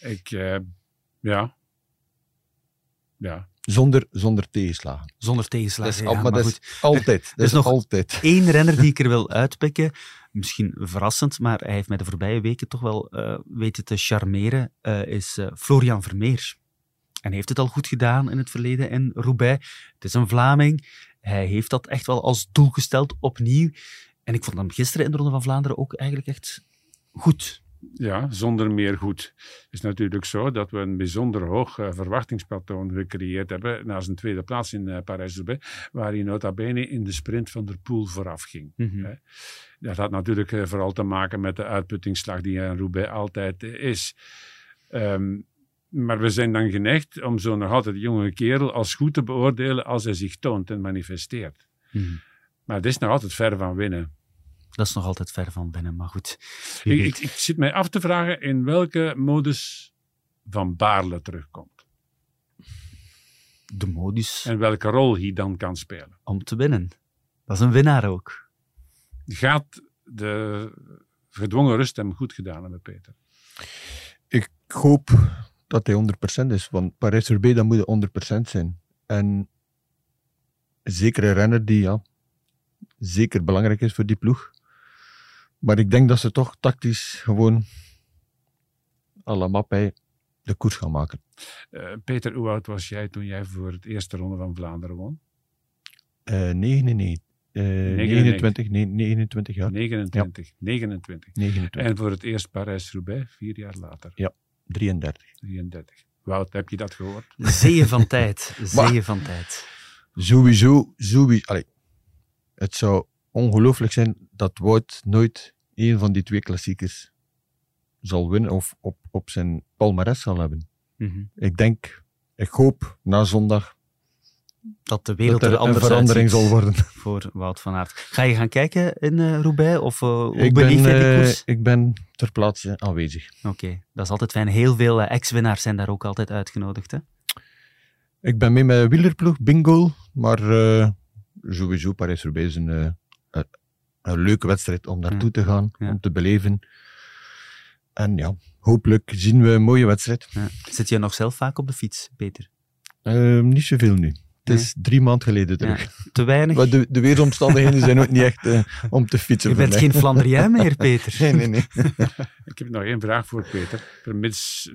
Ik, eh, ja. Ja. Zonder, zonder tegenslagen. Zonder Dat tegenslagen. is, ja, al- maar maar dat goed. is [LAUGHS] altijd. Dat is is nog- altijd. Eén renner die ik er wil uitpikken, misschien verrassend, maar hij heeft mij de voorbije weken toch wel eh, weten te charmeren, eh, is Florian Vermeer. En heeft het al goed gedaan in het verleden in Roubaix. Het is een Vlaming. Hij heeft dat echt wel als doel gesteld, opnieuw. En ik vond hem gisteren in de Ronde van Vlaanderen ook eigenlijk echt goed. Ja, zonder meer goed. Het is natuurlijk zo dat we een bijzonder hoog eh, verwachtingspatroon gecreëerd hebben na zijn tweede plaats in eh, Parijs-Roubaix, waar hij nota bene in de sprint van der Poel vooraf ging. Hè? Dat had natuurlijk eh, vooral te maken met de uitputtingsslag die aan Roubaix altijd is. Ehm, Maar we zijn dan geneigd om zo nog altijd de jonge kerel als goed te beoordelen als hij zich toont en manifesteert. Mhm. Maar het is nog altijd ver van winnen. Dat is nog altijd ver van binnen, maar goed. Ik, ik, ik zit mij af te vragen in welke modus Van Baarle terugkomt. de modus En welke rol hij dan kan spelen. om te winnen. Dat is een winnaar ook. Gaat de gedwongen rust hem goed gedaan hebben, Peter? Ik hoop dat hij 100% is, want Parijs-Roubaix dat moet 100% zijn. En zeker een renner die ja, zeker belangrijk is voor die ploeg. Maar ik denk dat ze toch tactisch gewoon à la Mappé de koers gaan maken. Eh, Peter, hoe oud was jij toen jij voor het eerste ronde van Vlaanderen won? Nee. Eh, 29, nee, 29 jaar. 29. 29. 29, En voor het eerst Parijs-Roubaix, vier jaar later. 33. 33. Wout, heb je dat gehoord? Zeeën van [LAUGHS] tijd. Zeeën van tijd. Sowieso, sowieso. Allee, het zou ongelooflijk zijn dat Wout nooit een van die twee klassiekers zal winnen of op, op zijn palmares zal hebben. Mhm. Ik denk, ik hoop na zondag Dat de wereld dat er er een verandering zal worden. [LAUGHS] voor Wout van Aert. Ga je gaan kijken in eh, Roubaix? Of eh, hoe Ik ben, koers? ik ben ter plaatse aanwezig. Oké, dat is altijd fijn. Heel veel ex-winnaars zijn daar ook altijd uitgenodigd. Hè? Ik ben mee met wielerploeg, bingo. Maar sowieso, Parijs-Roubaix is een, een, leuke wedstrijd om naartoe te gaan, Ja. om te beleven. En ja, hopelijk zien we een mooie wedstrijd. Ja. Zit je nog zelf vaak op de fiets, Peter? Ehm, niet zoveel nu. Het is drie maanden geleden terug. Ja, te weinig? Maar de, de weersomstandigheden zijn ook niet echt eh, om te fietsen. Je bent mij. geen Flandrien meer, [LAUGHS] Peter. Nee, nee, nee. [LAUGHS] Ik heb nog één vraag voor Peter. Vermits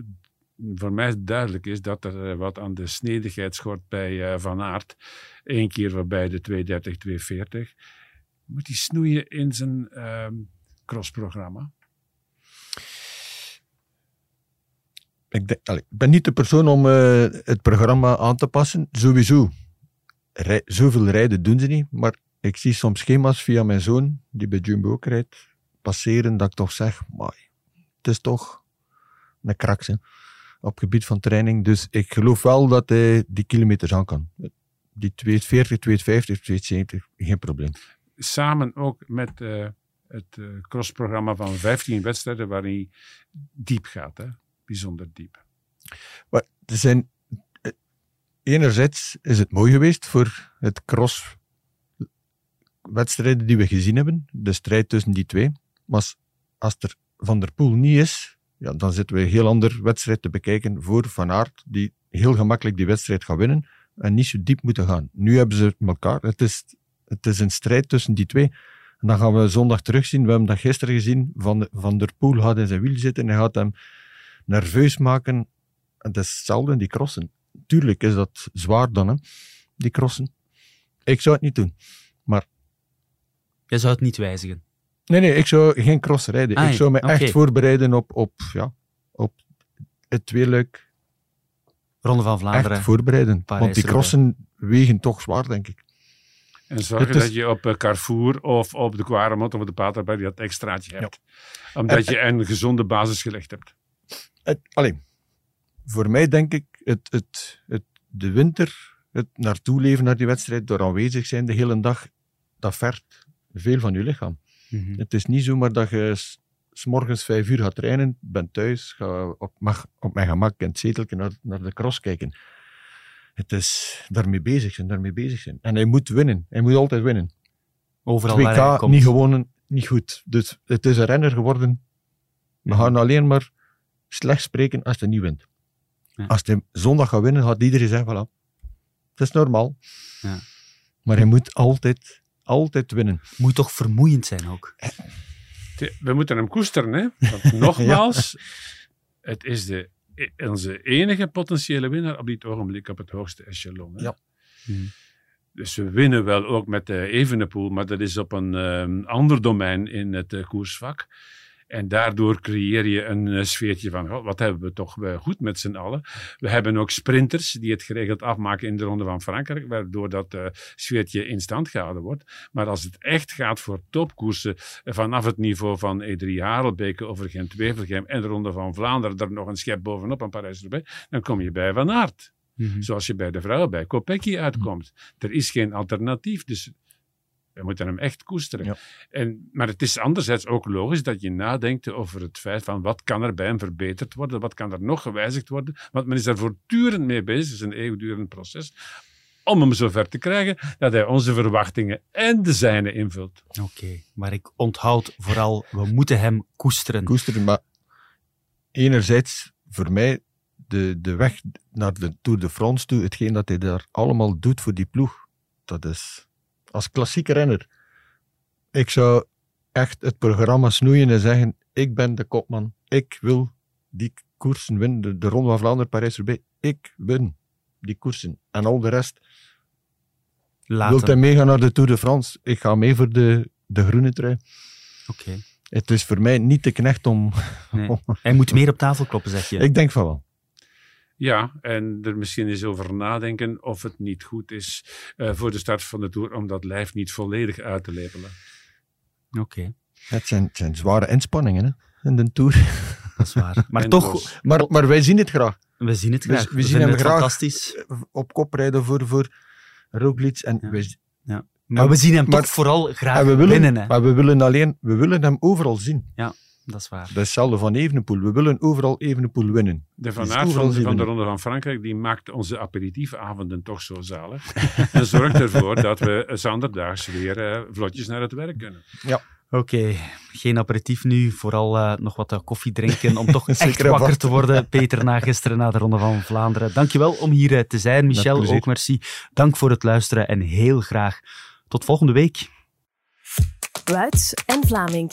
voor mij duidelijk is dat er eh, wat aan de snedigheid schort bij eh, Van Aert. Eén keer voorbij de 230, 240. Moet hij snoeien in zijn ehm, crossprogramma? Ik, denk, ik ben niet de persoon om eh, het programma aan te passen. Sowieso. Rij, zoveel rijden doen ze niet. Maar ik zie soms schema's via mijn zoon, die bij Jumbo ook rijdt, passeren dat ik toch zeg, maar het is toch een kraks hè, op gebied van training. Dus ik geloof wel dat hij die kilometers aan kan. Die 240, 250, 270, geen probleem. Samen ook met eh, het eh, crossprogramma van 15 wedstrijden waarin hij diep gaat. Hè? Bijzonder diep. Maar er zijn, enerzijds is het mooi geweest voor het cross wedstrijden die we gezien hebben, de strijd tussen die twee. Maar als, er Van der Poel niet is, ja, dan zitten we een heel ander wedstrijd te bekijken voor Van Aert, die heel gemakkelijk die wedstrijd gaat winnen en niet zo diep moeten gaan. Nu hebben ze elkaar. Het is, het is een strijd tussen die twee. En dan gaan we zondag terugzien. We hebben dat gisteren gezien. Van, van der Poel gaat in zijn wiel zitten en hij gaat hem nerveus maken. En het is hetzelfde die crossen. Tuurlijk is dat zwaar dan, hè, die crossen. Ik zou het niet doen. Je zou het niet wijzigen. Nee, nee, ik zou geen cross rijden. Ah, ik zou me echt voorbereiden op, op, ja, op het tweeluik. Ronde van Vlaanderen. Echt voorbereiden. Want die crossen wegen toch zwaar, denk ik. En is- dat je op eh, Carrefour of op de Quaremont of op de Paterberg dat extraatje hebt. Omdat je een gezonde basis gelegd hebt. Het, alleen, voor mij denk ik, het, het, het, de winter, het naartoe leven naar die wedstrijd, door aanwezig zijn de hele dag, dat vergt veel van je lichaam. Mhm. Het is niet zomaar dat je morgens vijf uur gaat trainen, bent thuis, ga op, mag, op mijn gemak in het zeteltje naar, naar de cross kijken. Het is daarmee bezig zijn, daarmee bezig zijn. En hij moet winnen. Hij moet altijd winnen. Overal waar hij 2K komt. niet gewonnen, niet goed. Dus het is een renner geworden. We gaan alleen maar slecht spreken als hij niet wint. Ja. Als hij zondag gaat winnen, gaat iedereen zeggen, voilà. Het is normaal. Ja. Maar hij moet altijd, altijd winnen. Moet toch vermoeiend zijn ook. We moeten hem koesteren, hè? Want [LAUGHS] nogmaals, het is de, onze enige potentiële winnaar op dit ogenblik op het hoogste echelon. Hè? Ja. Mhm. Dus we winnen wel ook met de Evenepoel, maar dat is op een ehm, ander domein in het eh, koersvak. En daardoor creëer je een uh, sfeertje van, oh, wat hebben we toch uh, goed met z'n allen. We hebben ook sprinters die het geregeld afmaken in de Ronde van Frankrijk, waardoor dat uh, sfeertje in stand gehouden wordt. Maar als het echt gaat voor topkoersen, vanaf het niveau van E3 Harelbeke over Gent-Wevelgem en de Ronde van Vlaanderen, er nog een schep bovenop aan Parijs-Roubaix, dan kom je bij Van Aert. Mm -hmm. Zoals je bij de vrouwen bij Kopecky uitkomt. Mm -hmm. Er is geen alternatief, dus we moeten hem echt koesteren. Ja. En, maar het is anderzijds ook logisch dat je nadenkt over het feit van wat kan er bij hem verbeterd worden, wat kan er nog gewijzigd worden, want men is daar voortdurend mee bezig, het is een eeuwigdurend proces, om hem zover te krijgen dat hij onze verwachtingen en de zijne invult. Oké, okay, maar ik onthoud vooral, we moeten hem koesteren. Koesteren, maar enerzijds voor mij de, de weg naar de Tour de France toe, hetgeen dat hij daar allemaal doet voor die ploeg, dat is als klassieke renner. Ik zou echt het programma snoeien en zeggen: Ik ben de kopman. Ik wil die koersen winnen. De, de Ronde van Vlaanderen, Parijs-Roubaix. Ik win die koersen. En al de rest. Laten. Wilt hij meegaan naar de Tour de France? Ik ga mee voor de, de groene trui. Oké. Okay. Het is voor mij niet te knecht om, nee. [LAUGHS] om... Hij moet meer op tafel kloppen, zeg je. Ik denk van wel. Ja, en er misschien eens over nadenken of het niet goed is uh, voor de start van de Tour om dat lijf niet volledig uit te lepelen. Oké. Okay. Het zijn, het zijn zware inspanningen hè, in de Tour. [LAUGHS] Dat is waar. Maar toch... Maar, maar wij zien het graag. We zien het graag. We, we zien hem graag fantastisch. op kop rijden voor, voor Roglic. En ja. wij, ja. Maar we zien hem maar, toch vooral graag we willen, winnen. Hè? Maar we willen alleen... We willen hem overal zien. Ja. Dat is waar. Dat is hetzelfde van Evenepoel. We willen overal Evenepoel winnen. De Van Aert van, van de Ronde van Frankrijk die maakt onze aperitiefavonden toch zo zalig. [LAUGHS] en zorgt ervoor dat we zanderdaags weer uh, vlotjes naar het werk kunnen. Ja. Oké, okay. geen aperitief nu. Vooral uh, nog wat uh, koffie drinken om toch [LAUGHS] echt wakker te worden. Peter, na gisteren na de Ronde van Vlaanderen. Dankjewel om hier uh, te zijn. Michel, ook merci. Dank voor het luisteren en heel graag tot volgende week. Wuits en Vlaming.